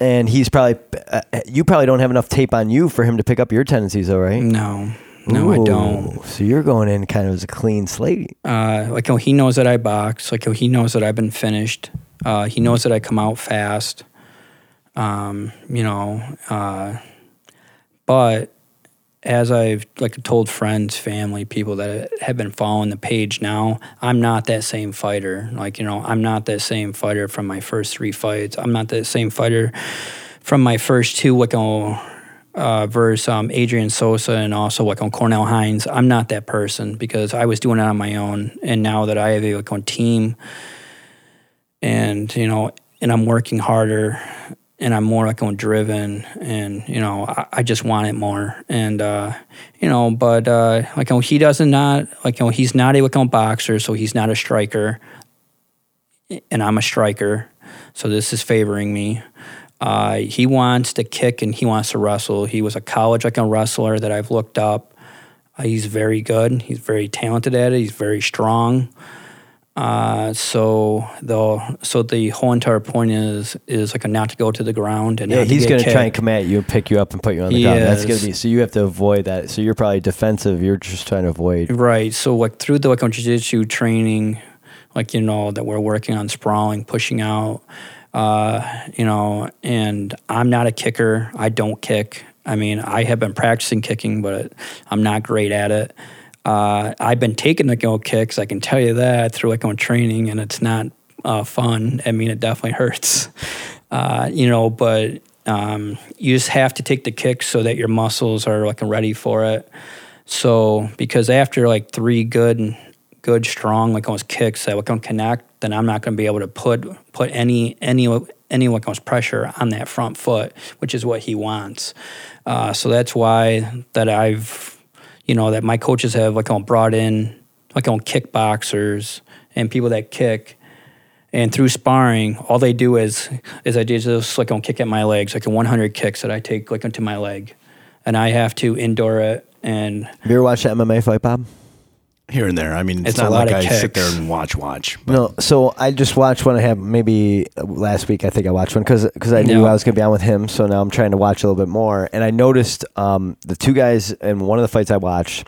And he's probably, uh, you probably don't have enough tape on you for him to pick up your tendencies, though, right? No. No, I don't. So you're going in kind of as a clean slate. Uh, like oh, he knows that I box. Like oh, he knows that I've been finished. Uh, he knows that I come out fast. Um, you know, uh, but as I've like told friends, family, people that have been following the page now, I'm not that same fighter. Like you know, I'm not that same fighter from my first three fights. I'm not that same fighter from my first two. Oh, uh, versus um, Adrian Sosa and also like on Cornell Hines. I'm not that person because I was doing it on my own, and now that I have a like on team, and you know, and I'm working harder, and I'm more like on driven, and you know, I, I just want it more, and uh, you know, but uh, like you know, he doesn't not like you know, he's not a like on boxer, so he's not a striker, and I'm a striker, so this is favoring me. Uh, he wants to kick and he wants to wrestle. He was a college like a wrestler that I've looked up. Uh, he's very good. He's very talented at it. He's very strong. Uh, so the so the whole entire point is is like a not to go to the ground and Yeah, he's going to try and kicked. come at you and pick you up and put you on the He ground. That's gonna be so you have to avoid that. So you're probably defensive. You're just trying to avoid. Right. So like through the like on jiu-jitsu training, like you know that we're working on sprawling, pushing out, uh, you know, and I'm not a kicker. I don't kick. I mean, I have been practicing kicking, but I'm not great at it. Uh, I've been taking the go kicks. I can tell you that through like on training, and it's not uh, fun. I mean, it definitely hurts. Uh, you know, but um, you just have to take the kicks so that your muscles are like ready for it. So because after like three good, good strong like almost kicks that can connect, then I'm not going to be able to put put any any any like almost pressure on that front foot, which is what he wants. Uh, so that's why that I've you know that my coaches have like on brought in like on kickboxers and people that kick. And through sparring, all they do is is I just like on kick at my legs, like a 100 kicks that I take like into my leg, and I have to endure it. And Have you ever watched MMA fight, Bob? Here and there. I mean, it's, It's a not lot like of I sit there and watch, watch. But No, so I just watched one I have maybe uh, last week. I think I watched one because I knew Yeah. I was going to be on with him. So now I'm trying to watch a little bit more. And I noticed um, the two guys in one of the fights I watched,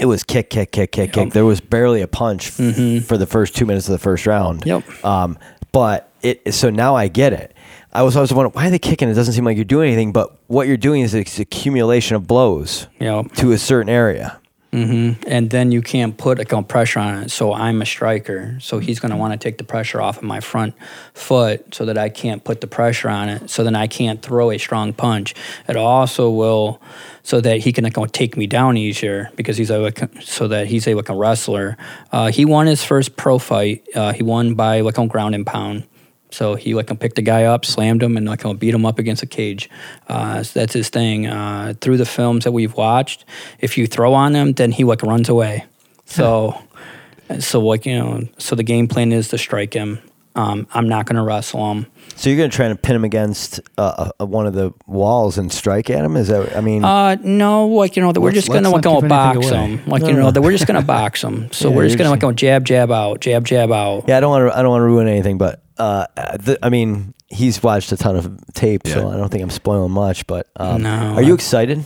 it was kick, kick, kick, kick, kick. There was barely a punch f- for the first two minutes of the first round. Yep. Um, but it so now I get it. I was always wondering why are they kicking? It doesn't seem like you're doing anything. But what you're doing is it's accumulation of blows you know, to a certain area. Hmm And then you can't put a pressure on it. So I'm a striker. So he's going to want to take the pressure off of my front foot so that I can't put the pressure on it. So then I can't throw a strong punch. It also will, so that he can take me down easier because he's a, so that he's a like a wrestler. Uh, he won his first pro fight. Uh, he won by like on ground and pound. So he like picked the guy up, slammed him, and like beat him up against a cage. Uh, so that's his thing. Uh, through the films that we've watched, if you throw on him, then he like runs away. So, so like you know, so the game plan is to strike him. Um, I'm not going to wrestle him. So you're going to try to pin him against uh, uh, one of the walls and strike at him? Is that? I mean, Uh, no, like you know, that we're just gonna like go box him. Like No, you know, no. that we're just gonna box him. So Yeah, we're just gonna like go jab, jab out, jab, jab out. yeah, I don't want to. I don't want to ruin anything, but uh, th- I mean, he's watched a ton of tape, so I don't think I'm spoiling much. But um, No, are you excited?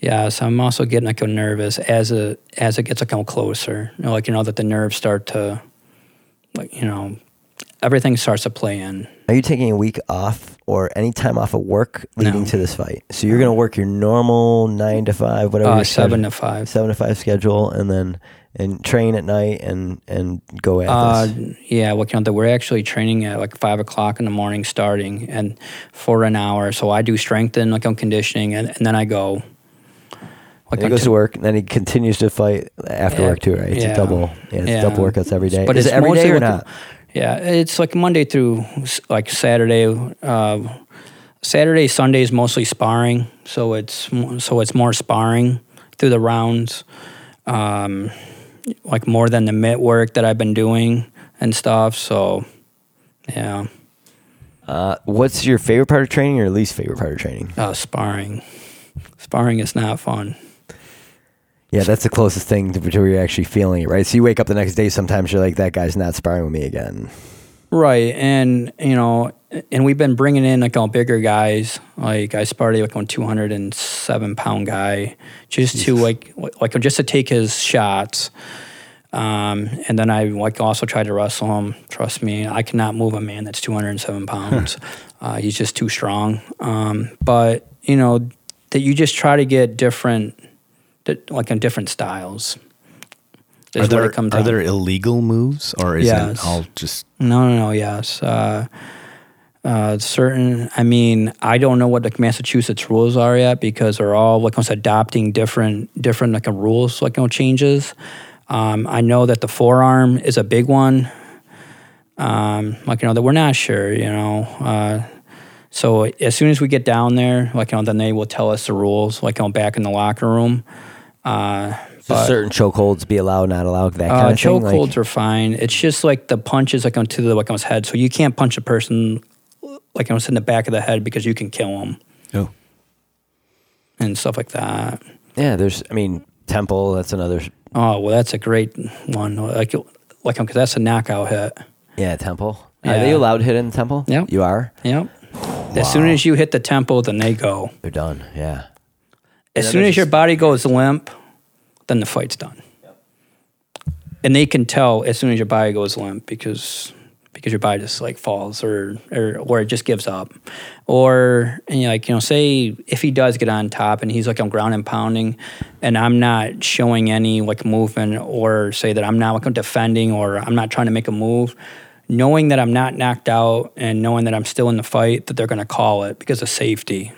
Yeah, so I'm also getting like nervous as a as it gets like come closer. You know, like you know that the nerves start to, like you know, everything starts to play in. Are you taking a week off or any time off of work leading No. to this fight? So you're going to work your normal nine to five, whatever. Uh, seven schedule- to five. seven to five schedule, and then and train at night and and go at Uh, this. yeah, you know, that we're actually training at like five o'clock in the morning, starting and for an hour. So I do strength and like on conditioning, and, and then I go. Like he goes to work, and then he continues to fight after Yeah, work too, right? It's a double, yeah, it's yeah. double workouts every day. But Is it every day or not? Yeah, it's like Monday through like Saturday. Uh, Saturday, Sunday is mostly sparring, so it's so it's more sparring through the rounds, um, like more than the mitt work that I've been doing and stuff. So, yeah, Uh, what's your favorite part of training or least favorite part of training? uh, sparring. Sparring is not fun. Yeah, that's the closest thing to, to where you're actually feeling it, right? So you wake up the next day, sometimes you're like, that guy's not sparring with me again. Right, and you know, and we've been bringing in like all bigger guys. Like I sparred like on two hundred and seven pound guy, just to like like just to take his shots. Um, and then I like also tried to wrestle him. Trust me, I cannot move a man that's two hundred and seven pounds. uh, he's just too strong. Um, but you know that you just try to get different, di- like in different styles. Are there, it comes are there illegal moves or is Yes. it all just no, no, no. Yes. Uh, uh, certain. I mean, I don't know what the Massachusetts rules are yet because they're all like almost adopting different, different like rules, like you know, changes. Um, I know that the forearm is a big one. Um, like you know that we're not sure. You know. Uh, so as soon as we get down there, like you know, then they will tell us the rules, like you know, back in the locker room. Uh, So but- certain chokeholds be allowed, not allowed, that kind uh, of thing. chokeholds Like, are fine. It's just like the punches like onto the like on his head, so you can't punch a person like almost in the back of the head because you can kill them oh and stuff like that. yeah, there's, I mean, Temple, that's another, Oh well, that's a great one. Like like because that's a knockout hit. yeah, Temple. Are they allowed hit in Temple? Yep. You are? Yep. As soon as you hit the temple, then they go. They're done, yeah. As soon as your body goes limp, then the fight's done. And they can tell as soon as your body goes limp because because your body just like falls or or or it just gives up. Or and you know, like you know, say if he does get on top and he's like on ground and pounding, and I'm not showing any like movement or say that I'm not like defending or I'm not trying to make a move. Knowing that I'm not knocked out and knowing that I'm still in the fight, that they're going to call it because of safety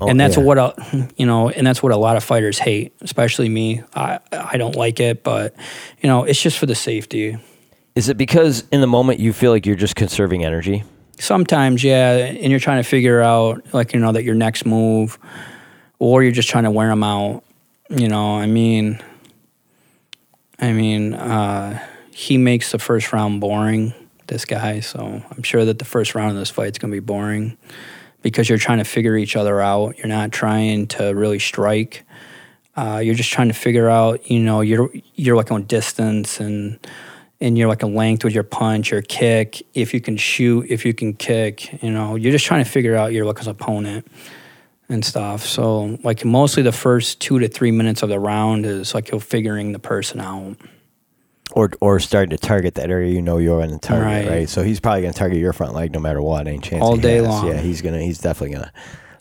Oh, and that's yeah. what a, you know, and that's what a lot of fighters hate, especially me. I I don't like it, but you know, it's just for the safety. Is it because in the moment you feel like you're just conserving energy? Sometimes, yeah, and you're trying to figure out like you know that your next move, or you're just trying to wear them out. You know, I mean, I mean, uh, he makes the first round boring. This guy, so I'm sure that the first round of this fight's gonna be boring because you're trying to figure each other out. You're not trying to really strike. Uh, you're just trying to figure out, you know, you're you're like on distance and and you're like a length with your punch, your kick, if you can shoot, if you can kick, you know, you're just trying to figure out your like opponent and stuff. So like mostly the first two to three minutes of the round is like you're figuring the person out. Or, or starting to target that area you know you're going to target, right. Right. So he's probably going to target your front leg no matter what. Ain't chance All day has. long. Yeah, he's gonna. He's definitely gonna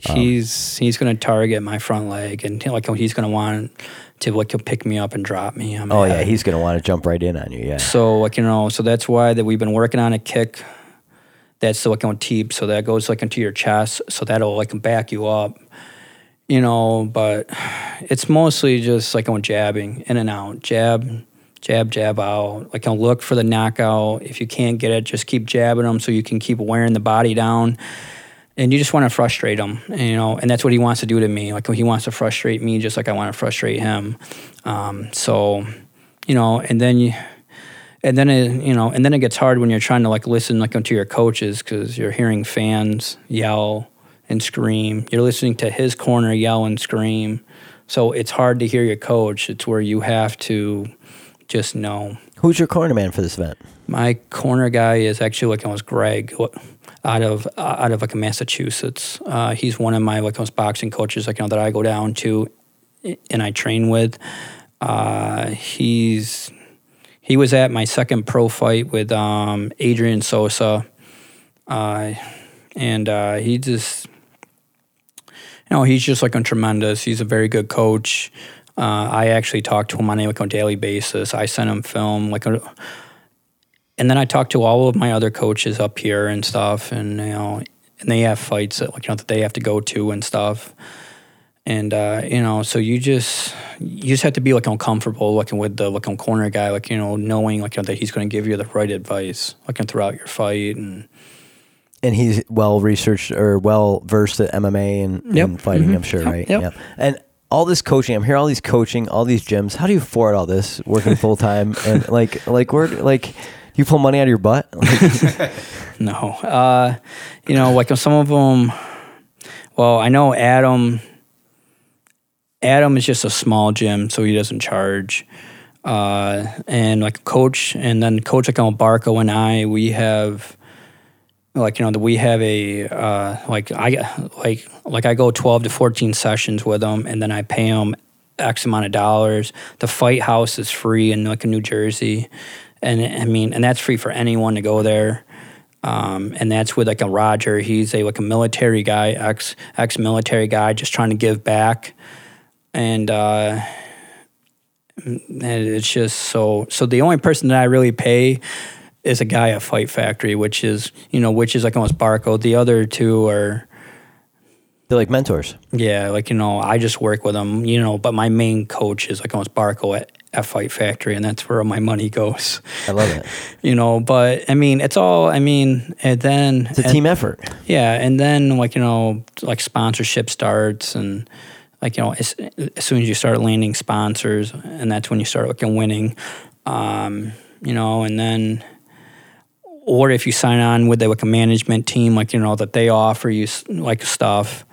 um, he's he's going to target my front leg, and like he's going to want to like pick me up and drop me. my Oh yeah, he's gonna want to jump right in on you. Yeah. So like you know, so that's why that we've been working on a kick that's like on teep, so that goes like into your chest, so that'll like back you up. You know, but it's mostly just like on jabbing in and out, jab, jab, jab out. Like on look for the knockout. If you can't get it, just keep jabbing them so you can keep wearing the body down. And you just want to frustrate him, you know, and that's what he wants to do to me. Like he wants to frustrate me, just like I want to frustrate him. Um, so, you know, and then you, and then it, you know, and then it gets hard when you're trying to like listen like to your coaches because you're hearing fans yell and scream. You're listening to his corner yell and scream. So it's hard to hear your coach. It's where you have to just know. Who's your corner man for this event? My corner guy is actually like almost Greg out of out of like Massachusetts. Uh, he's one of my like most boxing coaches like you know that I go down to and I train with. Uh, he's he was at my second pro fight with um, Adrian Sosa, uh, and uh, he just you know he's just like a tremendous. He's a very good coach. Uh, I actually talk to him on a, like on a daily basis. I send him film like a, and then I talk to all of my other coaches up here and stuff, and you know, and they have fights that like you know that they have to go to and stuff, and uh, you know, so you just you just have to be like uncomfortable looking with the like on corner guy, like you know, knowing like you know, that he's going to give you the right advice, like throughout your fight, and And he's well researched or well versed at MMA and, Yep. and fighting. Mhm. I'm sure, Yep. right? Yep. And all this coaching, I'm hearing all these coaching, all these gyms. How do you afford all this working full time and like like where like you pull money out of your butt? Like, No, uh, you know, like some of them. Well, I know Adam. Adam is just a small gym, so he doesn't charge. Uh, and like coach, and then coach like on Barco and I, we have like you know that we have a uh, like I like like I go twelve to fourteen sessions with them, and then I pay them X amount of dollars. The fight house is free in like New Jersey, and I mean, and that's free for anyone to go there. Um, and that's with like a Roger. He's a like a military guy, ex ex military guy, just trying to give back, and uh, it's just so. So the only person that I really pay is a guy at Fight Factory, which is you know which is like almost Barco. The other two are they're like mentors. yeah, like you know I just work with them, you know. But my main coach is like almost Barco at, at Fight Factory, and that's where all my money goes. I love it. you know. But I mean, it's all. I mean, and then It's a and- team effort. yeah, and then like you know, like sponsorship starts, and like you know, as, as soon as you start landing sponsors, and that's when you start looking winning, um, you know, and then, or if you sign on with like a management team, like you know that they offer you like stuff,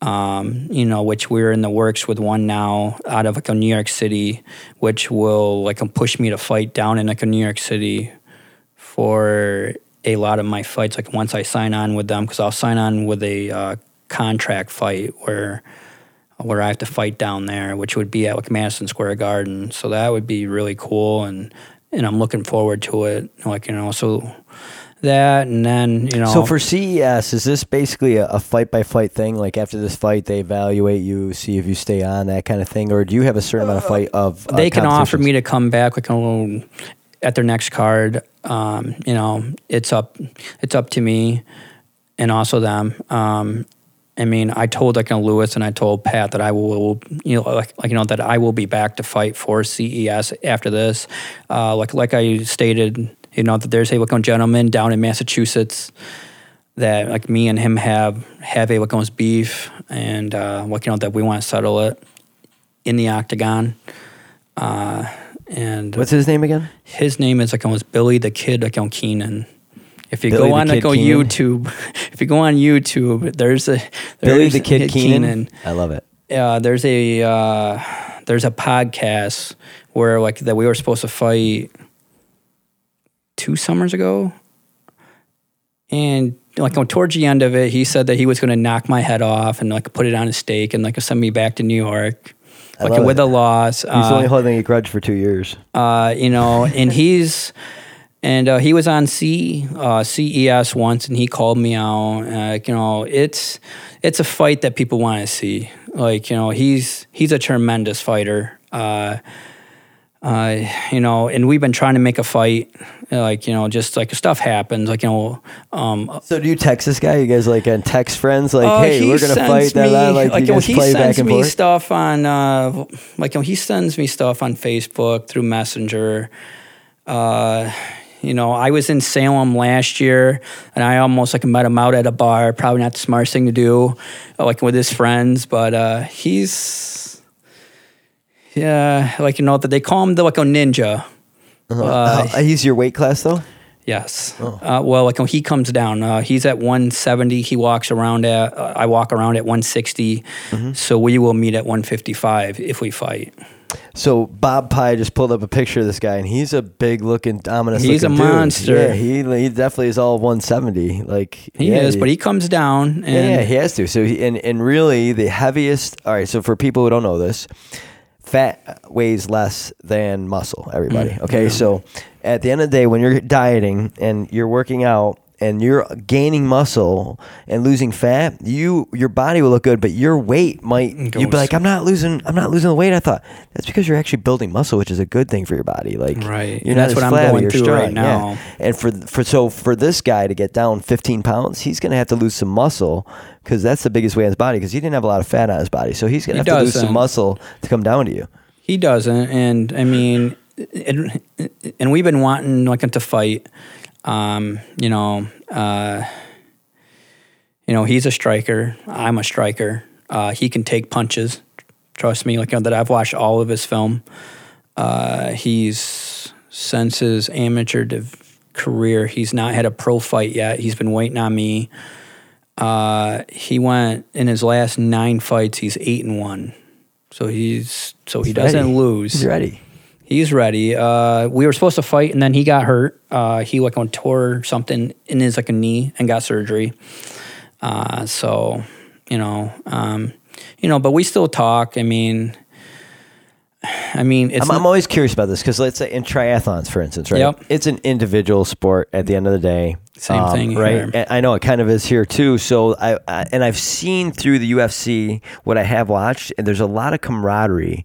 um, you know, which we're in the works with one now out of like a New York City, which will like push me to fight down in like a New York City for a lot of my fights. Like once I sign on with them, because I'll sign on with a uh, contract fight where where I have to fight down there, which would be at like Madison Square Garden. So that would be really cool, and and I'm looking forward to it. Like you know, so that and then you know, So for CES, is this basically a, a fight by fight thing? Like after this fight, they evaluate you, see if you stay on, that kind of thing, or do you have a certain amount of fight of? uh, they can offer me to come back like a, at their next card. Um, you know, it's up it's up to me and also them. Um, I mean, I told like you know, Lewis and I told Pat that I will, you know, like, like you know that I will be back to fight for CES after this. Uh, like like I stated, you know, that there's a like, gentleman down in Massachusetts that like me and him have have a like beef and uh, like you know that we want to settle it in the octagon. Uh, and What's his name again? his name is like almost Billy the Kid like on Keenan. If you Billy go on like Kid? YouTube, if you go on YouTube, there's a Billy there's the Kid a Keenan. I love it. uh, there's a uh, there's a podcast where like that we were supposed to fight two summers ago, and like on towards the end of it, he said that he was going to knock my head off and like put it on a stake and like send me back to New York, I like with it. a loss. He's Uh, only holding a grudge for two years. uh, you know, and he's and uh, he was on C uh, CES once, and he called me out. Uh, you know, it's it's a fight that people want to see. Like you know, he's he's a tremendous fighter. Uh, uh, you know, and we've been trying to make a fight. Like you know, just like stuff happens. Like you know, um, So do you text this guy? You guys like and text friends like, uh, hey, he we're gonna fight that me- out. Like, you you know, guys he play back sends and me forth. stuff on uh, like you know, he sends me stuff on Facebook through Messenger. Uh, you know, I was in Salem last year, and I almost like met him out at a bar. Probably not the smartest thing to do, uh, like with his friends, but uh, he's yeah, like you know that they call him the like a ninja. Uh, Uh, he's your weight class though. Yes. Uh, well, like when he comes down, uh, he's at 170. He walks around at, uh, I walk around at 160. So we will meet at 155 if we fight. So Bob Pye just pulled up a picture of this guy, and he's a big looking, ominous. He's a dude. monster. Yeah, he he definitely is all 170. Like He yeah, is, but he comes down and Yeah, yeah, he has to. So, he, and and really, the heaviest. All right. So, for people who don't know this, fat weighs less than muscle. Everybody. Mm, okay. So, at the end of the day, when you're dieting and you're working out and you're gaining muscle and losing fat, you your body will look good, but your weight might. You'd be like, I'm not losing. I'm not losing the weight. I thought that's because you're actually building muscle, which is a good thing for your body. Like, Right. You're And not that's what I'm going through right strong, yeah. now. And for for so for this guy to get down 15 pounds, he's going to have to lose some muscle because that's the biggest weight on his body because he didn't have a lot of fat on his body. So he's going to have to lose some muscle to come down to you. He doesn't, and I mean, it, and we've been wanting like him to fight. Um, you know, uh, you know, he's a striker. I'm a striker. Uh, he can take punches. Trust me, like you know, that I've watched all of his film. Uh, he's since his amateur div- career, he's not had a pro fight yet. He's been waiting on me. Uh, he went in his last nine fights. He's eight and one, so he's so he He's doesn't ready. lose. He's ready. He's ready. Uh, we were supposed to fight, and then he got hurt. Uh, he like on tore something in his like a knee and got surgery. Uh, so you know, um, you know, but we still talk. I mean, I mean, it's I'm, I'm always curious about this because let's say in triathlons, for instance, right? Yep. It's an individual sport at the end of the day. Um, Same thing right? here. And I know it kind of is here too. So I, I and I've seen through the UFC what I have watched, and there's a lot of camaraderie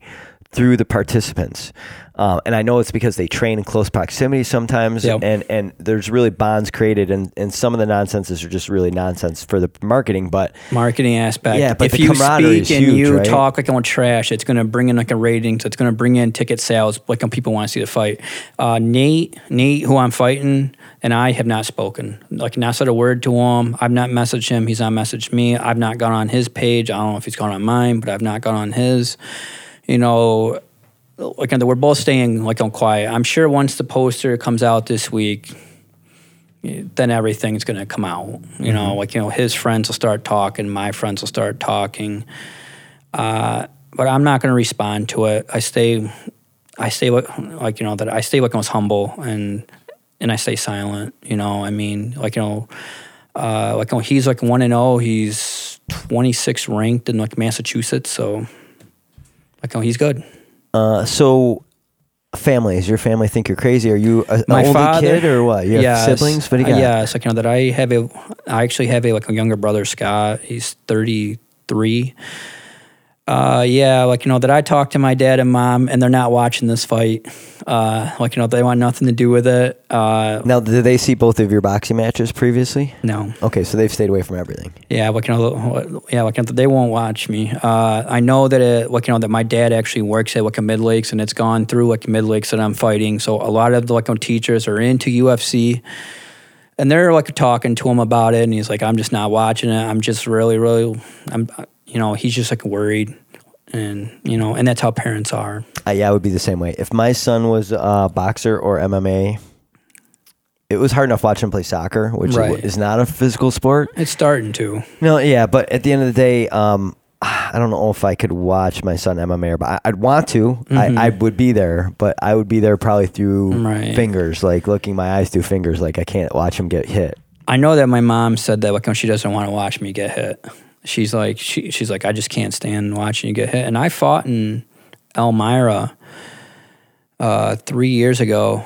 through the participants. Um, and I know it's because they train in close proximity sometimes, Yep. and and there's really bonds created, and and some of the nonsenses are just really nonsense for the marketing, but. marketing aspect. Yeah, but if you speak and huge, you right? talk like I'm on trash, it's going to bring in like a ratings. It's going to bring in ticket sales. Like people want to see the fight. Uh, Nate, Nate, who I'm fighting, and I have not spoken. Like not said a word to him. I've not messaged him. He's not messaged me. I've not gone on his page. I don't know if he's gone on mine, but I've not gone on his. You know, like we're both staying like on quiet. I'm sure once the poster comes out this week, then everything's going to come out. You know, like, you know, his friends will start talking, my friends will start talking. Uh, but I'm not going to respond to it. I stay, I stay like, like, you know, that I stay like I was humble and, and I stay silent, you know, I mean, like, you know, uh, like, you know, he's like one and oh, he's 26 ranked in like Massachusetts. So like, he's good. Uh, so, family is your family think you're crazy? Are you a, my only father kid or what? You have Yes. siblings? What do you got? Uh, yes, like you know that I have a, I actually have a like a younger brother Scott. He's thirty three. Uh, yeah, like you know that I talk to my dad and mom, and they're not watching this fight. Uh, like you know they want nothing to do with it. Uh, Now, did they see both of your boxing matches previously? no, Okay, so they've stayed away from everything. yeah, like you know, yeah, like you know, they won't watch me. Uh, I know that it, like you know, that my dad actually works at like a Midlakes, and it's gone through like Midlakes that I'm fighting. So a lot of the like you know, teachers are into UFC, and they're like talking to him about it, and he's like, I'm just not watching it. I'm just really, really, I'm, you know, he's just like worried, and you know, and that's how parents are. Uh, yeah, I would be the same way. If my son was a boxer or MMA, it was hard enough watching him play soccer, which Right. is not a physical sport. It's starting to. No, yeah, but at the end of the day, um, I don't know if I could watch my son MMA, but I'd want to. I, I would be there, but I would be there probably through Mm-hmm. Right. fingers, like looking my eyes through fingers, like I can't watch him get hit. I know that my mom said that like she doesn't want to watch me get hit. She's like she, she's like I just can't stand watching you get hit. And I fought in Elmira uh, three years ago,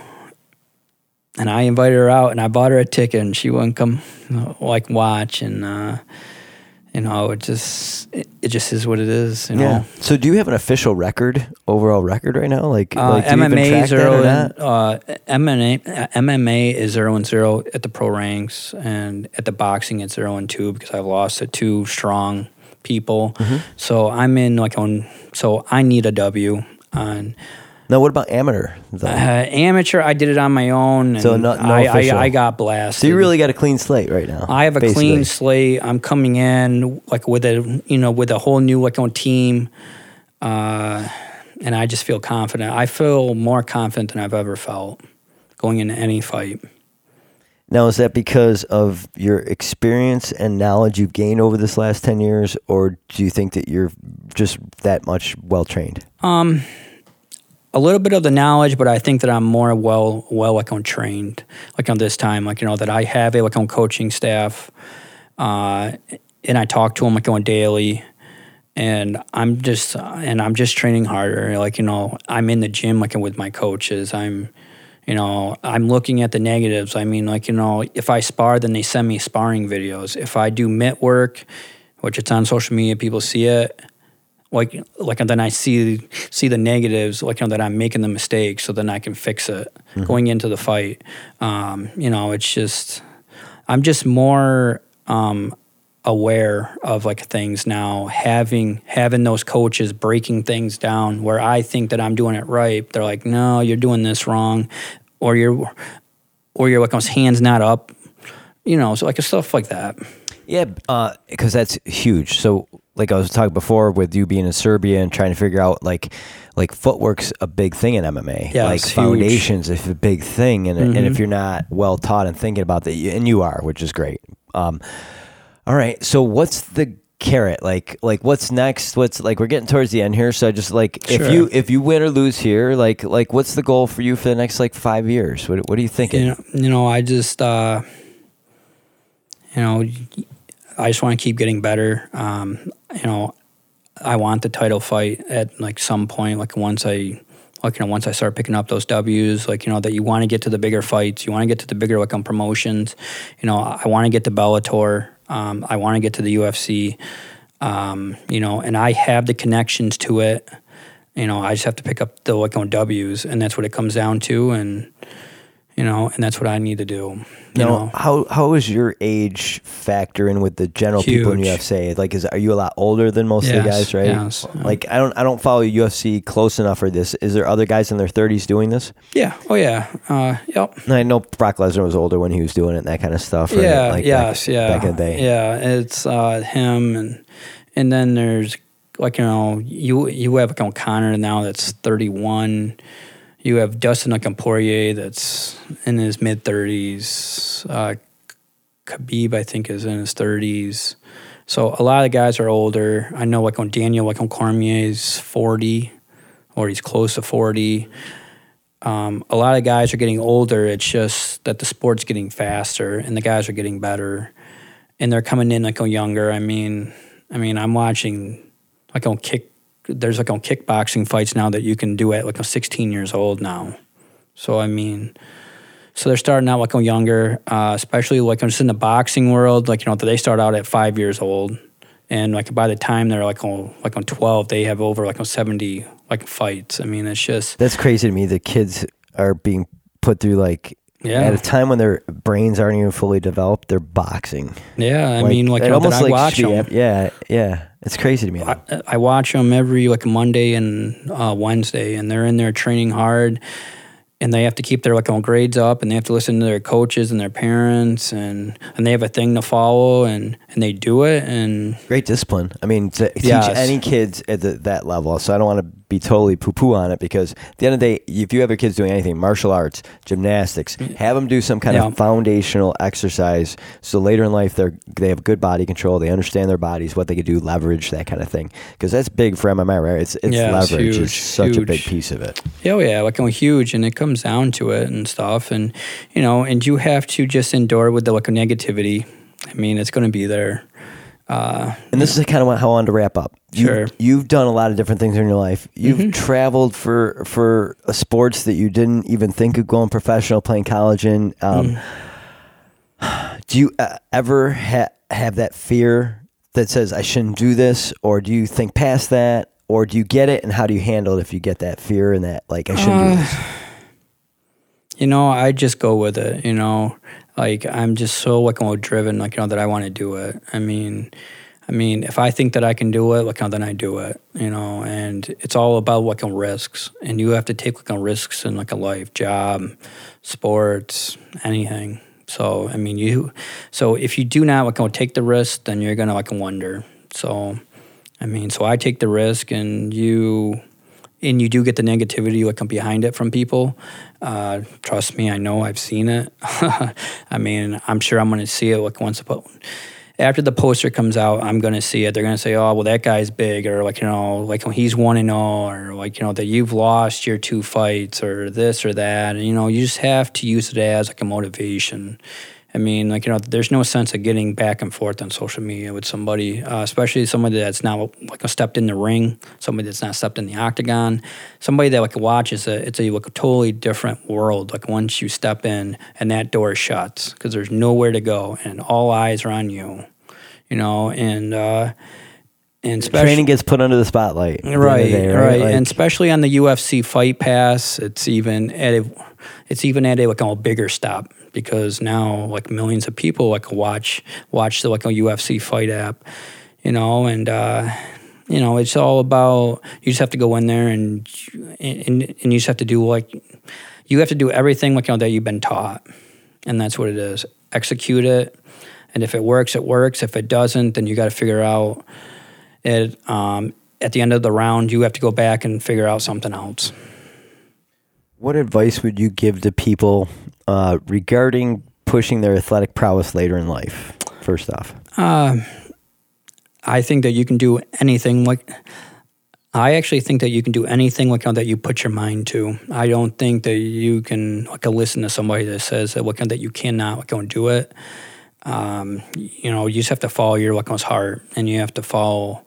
and I invited her out, and I bought her a ticket, and she wouldn't come, like watch, and uh, you know, it just it, it just is what it is. You know, So do you have an official record, overall record right now? Like, uh, like do you even MMA zero and, uh, MMA MMA is zero and zero at the pro ranks, and at the boxing it's zero and two because I've lost to two strong people. Mm-hmm. So I'm in like on. So I need a W on. No, what about amateur? though? Uh, amateur, I did it on my own. And So no- no I. I, I got blasted. so you really got a clean slate right now. I have a basically. clean slate. I'm coming in like with a you know with a whole new like on team, uh, and I just feel confident. I feel more confident than I've ever felt going into any fight. Now, is that because of your experience and knowledge you've gained over this last 10 years, or do you think that you're just that much well trained? Um, a little bit of the knowledge, but I think that I'm more well well like on trained like on this time like you know that I have a like on coaching staff, uh, and I talk to them like on daily. And I'm just and I'm just training harder. Like you know, I'm in the gym like with my coaches. I'm, you know, I'm looking at the negatives. I mean, like you know, if I spar, then they send me sparring videos. If I do mitt work, which it's on social media, people see it like like and then I see see the negatives like you know that I'm making the mistake, so then I can fix it going into the fight. Um, you know it's just I'm just more um, aware of like things now. Having having those coaches breaking things down where I think that I'm doing it right they're like no you're doing this wrong or you're or you're like hands not up you know so like stuff like that. Yeah, because that's huge. So, like I was talking before, with you being in Serbia and trying to figure out like, like footwork's a big thing in MMA. Yeah, like. Mm-hmm. foundations is a big thing, and and if you're not well taught and thinking about that, and you are, which is great. Um, all right. So, what's the carrot like? Like, what's next? What's like? We're getting towards the end here, so I just like if you if you win or lose here, like like what's the goal for you for the next like five years? What what are you thinking? you know, you know I just uh, you know I just want to keep getting better. Um, you know, I want the title fight at like some point, like once I like you know once I start picking up those W's, like you know that you want to get to the bigger fights, you want to get to the bigger like on promotions. You know, I want to get to Bellator. Um, I want to get to the UFC. Um, you know, and I have the connections to it. You know, I just have to pick up the like on W's, and that's what it comes down to. And you know, and that's what I need to do. You Now, know, how how is your age factor in with the general people in Huge. UFC? Like, is are you a lot older than most of the guys, right? yes. Like, I don't I don't follow UFC close enough for this. Is there other guys in their thirties doing this? yeah, oh yeah, uh, yep. I know Brock Lesnar was older when he was doing it, and that kind of stuff. Right? Yeah, like yes, back, yeah, back in the day. Yeah, it's uh, him, and and then there's like you know you you have Conor now that's 31. You have Dustin Poirier that's in his mid 30s. Uh, Khabib I think is in his 30s. So a lot of guys are older. I know like on Daniel like on is 40 or he's close to 40 um, a lot of guys are getting older. It's just that the sport's getting faster and the guys are getting better, and they're coming in like a younger. I mean, I mean, I'm watching like on kick. There's like on kickboxing fights now that you can do at like I'm 16 years old now. So I mean, so they're starting out like on younger, uh, especially like I'm just in the boxing world. Like you know, they start out at five years old, and like by the time they're like on like on 12, they have over like on 70 like fights. I mean, it's just That's crazy to me. The kids are being put through like Yeah. at a time when their brains aren't even fully developed. They're boxing. Yeah, I mean, like it that I like watch them. Yeah, yeah. It's crazy to me. I, I watch them every like Monday and uh, Wednesday, and they're in there training hard, and they have to keep their like own grades up, and they have to listen to their coaches and their parents, and and they have a thing to follow, and and they do it, and Great discipline. I mean, to teach Yes. any kids at the, that level. So I don't want to be totally poo poo on it because at the end of the day, if you have your kids doing anything, martial arts, gymnastics, have them do some kind Yeah. of foundational exercise. So later in life, they're they have good body control. They understand their bodies, what they can do, leverage that kind of thing. Because that's big for MMA, right? It's it's Yeah, it's leverage. huge, It's such a big piece of it. oh yeah, like I'm huge, and it comes down to it and stuff, and you know, and you have to just endure with the like negativity. I mean, it's going to be there. And this is kind of how I wanted to wrap up. You, Sure. You've done a lot of different things in your life. You've Mm-hmm. traveled for for uh, sports that you didn't even think of going professional, playing college in. Um, Mm. Do you uh, ever ha- have that fear that says I shouldn't do this, or do you think past that, or do you get it, and how do you handle it if you get that fear and that like I shouldn't Uh, do this? You know, I just go with it. You know, like I'm just so like more driven, like you know that I want to do it. I mean, I mean, if I think that I can do it, like then I do it. You know, and it's all about like on risks, and you have to take like on risks in like a life, job, sports, anything. So I mean, you. So if you do not like go take the risk, then you're gonna like wonder. So, I mean, so I take the risk, and you and you do get the negativity that come behind it from people. Uh, trust me, I know I've seen it. I mean, I'm sure I'm going to see it like once about after the poster comes out. I'm going to see it. They're going to say, "Oh, well, that guy's big," or like you know, like he's one and all, or like you know that you've lost your two fights, or this or that. And you know, you just have to use it as like a motivation. I mean, like you know, there's no sense of getting back and forth on social media with somebody, uh, especially somebody that's not like stepped in the ring, somebody that's not stepped in the octagon, somebody that like watches it. It's a like a totally different world. Like once you step in and that door shuts because there's nowhere to go and all eyes are on you, you know, and uh, and Training gets put under the spotlight. at the of right, right, Like, and especially on the UFC Fight Pass, it's even at a, it's even at a like a bigger stop because now like millions of people like watch watch the like a UFC Fight app, you know, and uh, you know it's all about you just have to go in there and and and you just have to do like you have to do everything like you know that you've been taught, and that's what it is. Execute it, and if it works, it works. If it doesn't, then you got to figure out it um, at the end of the round you have to go back and figure out something else. What advice would you give to people uh, regarding pushing their athletic prowess later in life? First off, i think that you can do anything like i actually think that you can do anything like that you put your mind to. I don't think that you can like listen to somebody that says that what that you cannot like, go and do it um, you know you just have to follow your like heart and you have to follow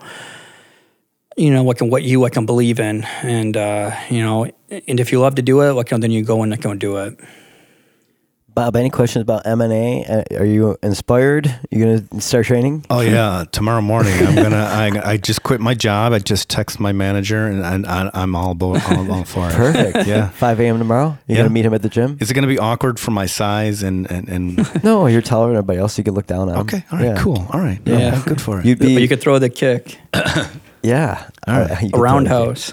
you know what can what you like can believe in. And uh, you know and if you love to do it like then you go and like, go do it Bob, any questions about MMA? Uh, Are you inspired? You going to start training? Oh yeah, tomorrow morning I'm gonna. I, I just quit my job. I just text my manager, and, and I, I'm all, bo- all, all for it. Perfect. Yeah. 5 a.m. tomorrow? You're Yeah. going to meet him at the gym? Is it gonna be awkward for my size and and, and No, you're taller than everybody else. You can look down on him. Okay, all right, Yeah. cool. All right, Yeah. yeah, good for it. You'd but be, you could throw the kick yeah. All right. Uh, a could throw roundhouse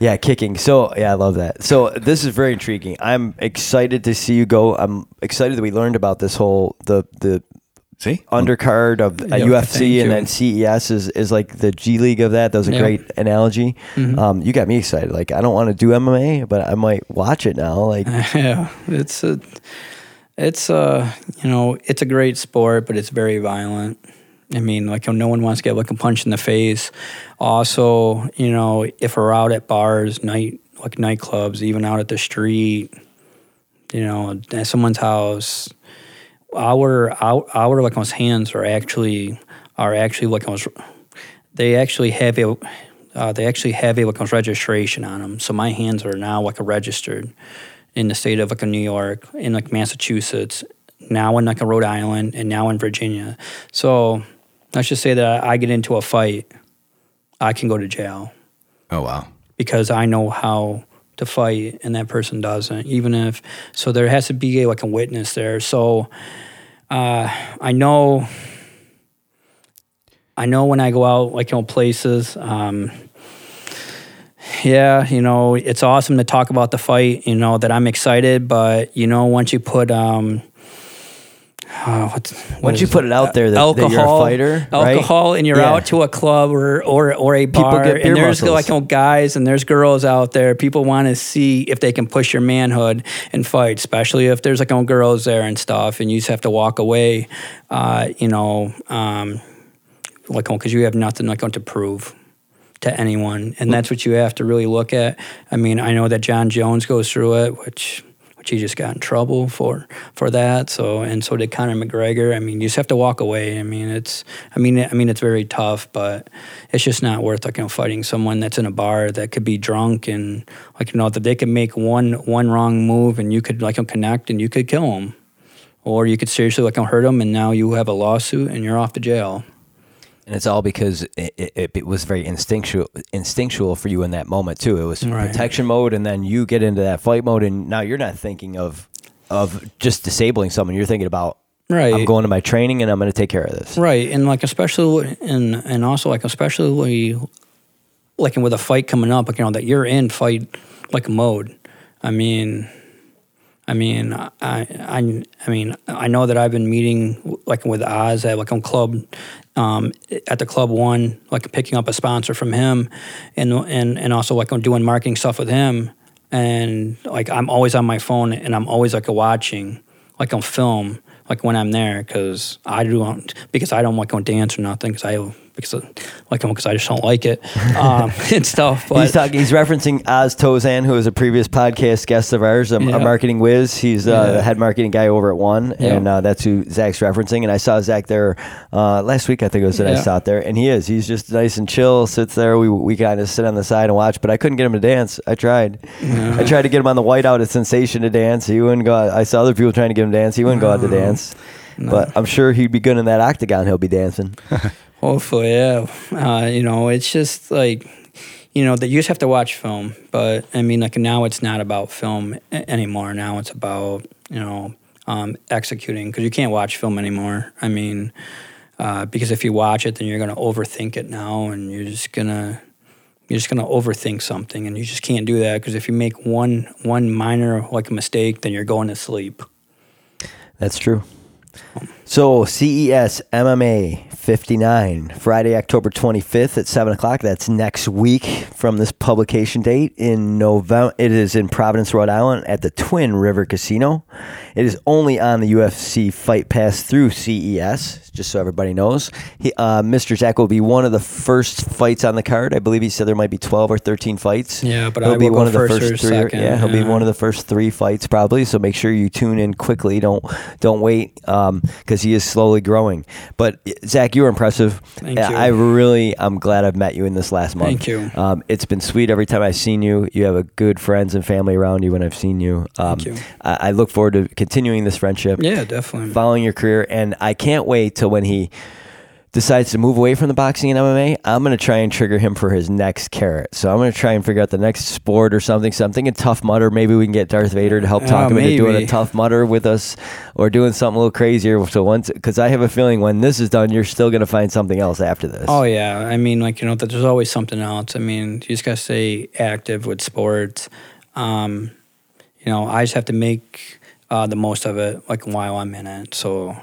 Yeah, kicking. So yeah, I love that. So this is very intriguing. I'm excited to see you go. I'm excited that we learned about this whole the the See, undercard of Yeah, UFC and then CES is, is like the G League of that. That was a Yeah. great analogy. Mhm. Um, you got me excited. Like I don't want to do MMA, but I might watch it now. Like yeah, it's a, it's a, you know, it's a great sport, but it's very violent. I mean, like no one wants to get like a punch in the face. Also, you know, if we're out at bars, night like nightclubs, even out at the street, you know, at someone's house, our our, our like those hands are actually are actually like those, they actually have a uh, they actually have a like registration on them. So my hands are now like a registered in the state of like New York, in like Massachusetts, now in like Rhode Island, and now in Virginia. So let's just say that I get into a fight, I can go to jail oh wow, because I know how to fight and that person doesn't. Even if so, there has to be a like a witness there. So uh, I know. I know when I go out, like you know, places. Um, yeah, you know, it's awesome to talk about the fight. You know that I'm excited, but you know, once you put um, uh, what's, what once you put it out there that, that you're a alcohol, fighter, right? alcohol, and you're Yeah. out to a club or or, or a People bar, and there's muscles. like guys and there's girls out there. People want to see if they can push your manhood and fight, especially if there's like girls there and stuff, and you just have to walk away. Uh, you know, um, like because you have nothing like going to prove to anyone, and that's what you have to really look at. I mean, I know that Jon Jones goes through it, which which he just got in trouble for for that. So and so did Conor McGregor. I mean, you just have to walk away. I mean, it's I mean I mean it's very tough, but it's just not worth like you know fighting someone that's in a bar that could be drunk and like you know that they could make one one wrong move and you could like connect and you could kill them, or you could seriously like hurt them and now you have a lawsuit and you're off to jail. And it's all because it, it, it, was very instinctual, instinctual for you in that moment too. It was Right. protection mode, and then you get into that fight mode, and now you're not thinking of of just disabling someone. You're thinking about Right. I'm going to my training, and I'm going to take care of this. Right, and like especially and and also like especially like and with a fight coming up, like you know that you're in fight like mode. I mean, I mean, I I I mean, I know that I've been meeting like with Oz at like a club, um, at the club one, like picking up a sponsor from him, and and and also like I'm doing marketing stuff with him, and like I'm always on my phone and I'm always like watching, like on film, like when I'm there, because I don't because I don't like go dance or nothing, because I because like because I just don't like it, um, and stuff. But He's talking. He's referencing Oz Tozan, who is a previous podcast guest of ours, a, a marketing whiz. He's uh, Yeah. the head marketing guy over at One, Yeah. and uh, that's who Zach's referencing. And I saw Zach there uh, last week. I think it was that I Yeah. saw it there, and he is. He's just nice and chill. Sits there. We we kind of sit on the side and watch, but I couldn't get him to dance. I tried. I tried to get him on the whiteout at Sensation to dance. He wouldn't go. Out. I saw other people trying to get him to dance. He wouldn't go out to dance. But I'm sure he'd be good in that octagon. He'll be dancing. Hopefully, yeah. Uh, you know, it's just like, you know, that you just have to watch film. But I mean, like now it's not about film a- anymore. Now it's about you know um, executing because you can't watch film anymore. I mean, uh, because if you watch it, then you're gonna overthink it now, and you're just gonna you're just gonna overthink something, and you just can't do that because if you make one one minor like a mistake, then you're going to sleep. That's true. So CES MMA 59, Friday, October 25th at 7 o'clock. That's next week from this publication date in November. It is in Providence, Rhode Island at the Twin River Casino. It is only on the UFC Fight Pass through CES, just so everybody knows. He, uh, Mr. Zach will be one of the first fights on the card. I believe he said there might be 12 or 13 fights. Yeah, but he'll I be one of the first first or three. second, Yeah, he'll be one of the first three fights probably. So make sure you tune in quickly. Don't don't wait because he is slowly growing. But Zach, you were impressive. Thank you. I really, I'm glad I've met you in this last month. Thank you. Um, it's been sweet every time I've seen you. You have a good friends and family around you when I've seen you. Um, Thank you. I, I look forward to continuing this friendship Yeah, definitely. following your career, and I can't wait till when he decides to move away from the boxing and MMA. I'm going to try and trigger him for his next carrot. So I'm going to try and figure out the next sport or something. So I'm thinking Tough Mudder. Maybe we can get Darth Vader to help talk Uh, him into doing a. Tough Mudder with us, or doing something a little crazier. So once, because I have a feeling when this is done, you're still going to find something else after this. Oh yeah, I mean, like you know, that there's always something else. I mean, you just gotta stay active with sports. Um, you know, I just have to make uh, the most of it, like while I'm in it. So,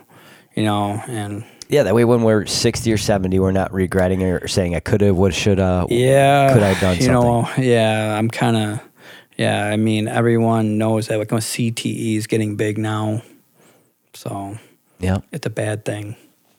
you know, and yeah. That way, when we're 60 or 70, we're not regretting it or saying I could have, would, should have. yeah, Could I have done you something? know, yeah, I'm kind of, yeah. I mean, everyone knows that like CTE is getting big now, so Yeah. it's a bad thing.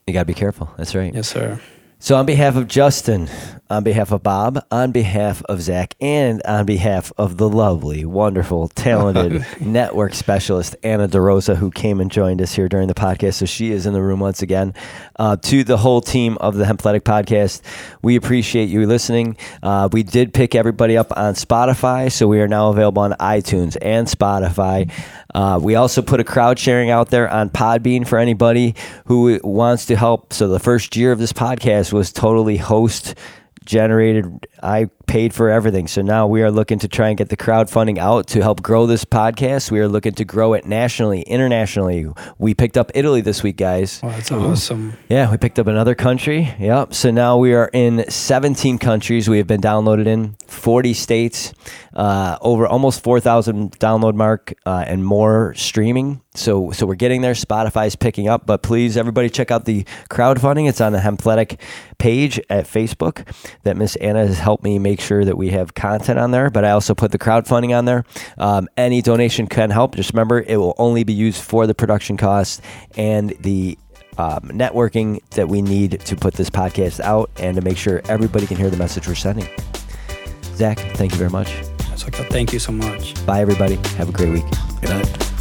You got to be careful. That's right. Yes, sir. So, on behalf of Justin, on behalf of Bob, on behalf of Zach, and on behalf of the lovely, wonderful, talented network specialist Anna DeRosa, who came and joined us here during the podcast, so she is in the room once again. Uh, to the whole team of the Hempletic podcast, we appreciate you listening. Uh, we did pick everybody up on Spotify, so we are now available on iTunes and Spotify. Uh, we also put a crowd sharing out there on Podbean for anybody who wants to help. So the first year of this podcast was totally host generated. I paid for everything. So now we are looking to try and get the crowdfunding out to help grow this podcast. We are looking to grow it nationally, internationally. We picked up Italy this week, guys. Well, that's awesome. Yeah, we picked up another country. Yep. So now we are in 17 countries. We have been downloaded in 40 states, uh, over almost 4,000 download mark, uh, and more streaming. So, so we're getting there. Spotify's picking up, but please, everybody, check out the crowdfunding. It's on the Hempletic page at Facebook. That Miss Anna has helped me make sure that we have content on there. But I also put the crowdfunding on there. Um, any donation can help. Just remember, it will only be used for the production costs and the um, networking that we need to put this podcast out and to make sure everybody can hear the message we're sending. Zach, thank you very much. That's like, thank you so much. Bye, everybody. Have a great week. Good night.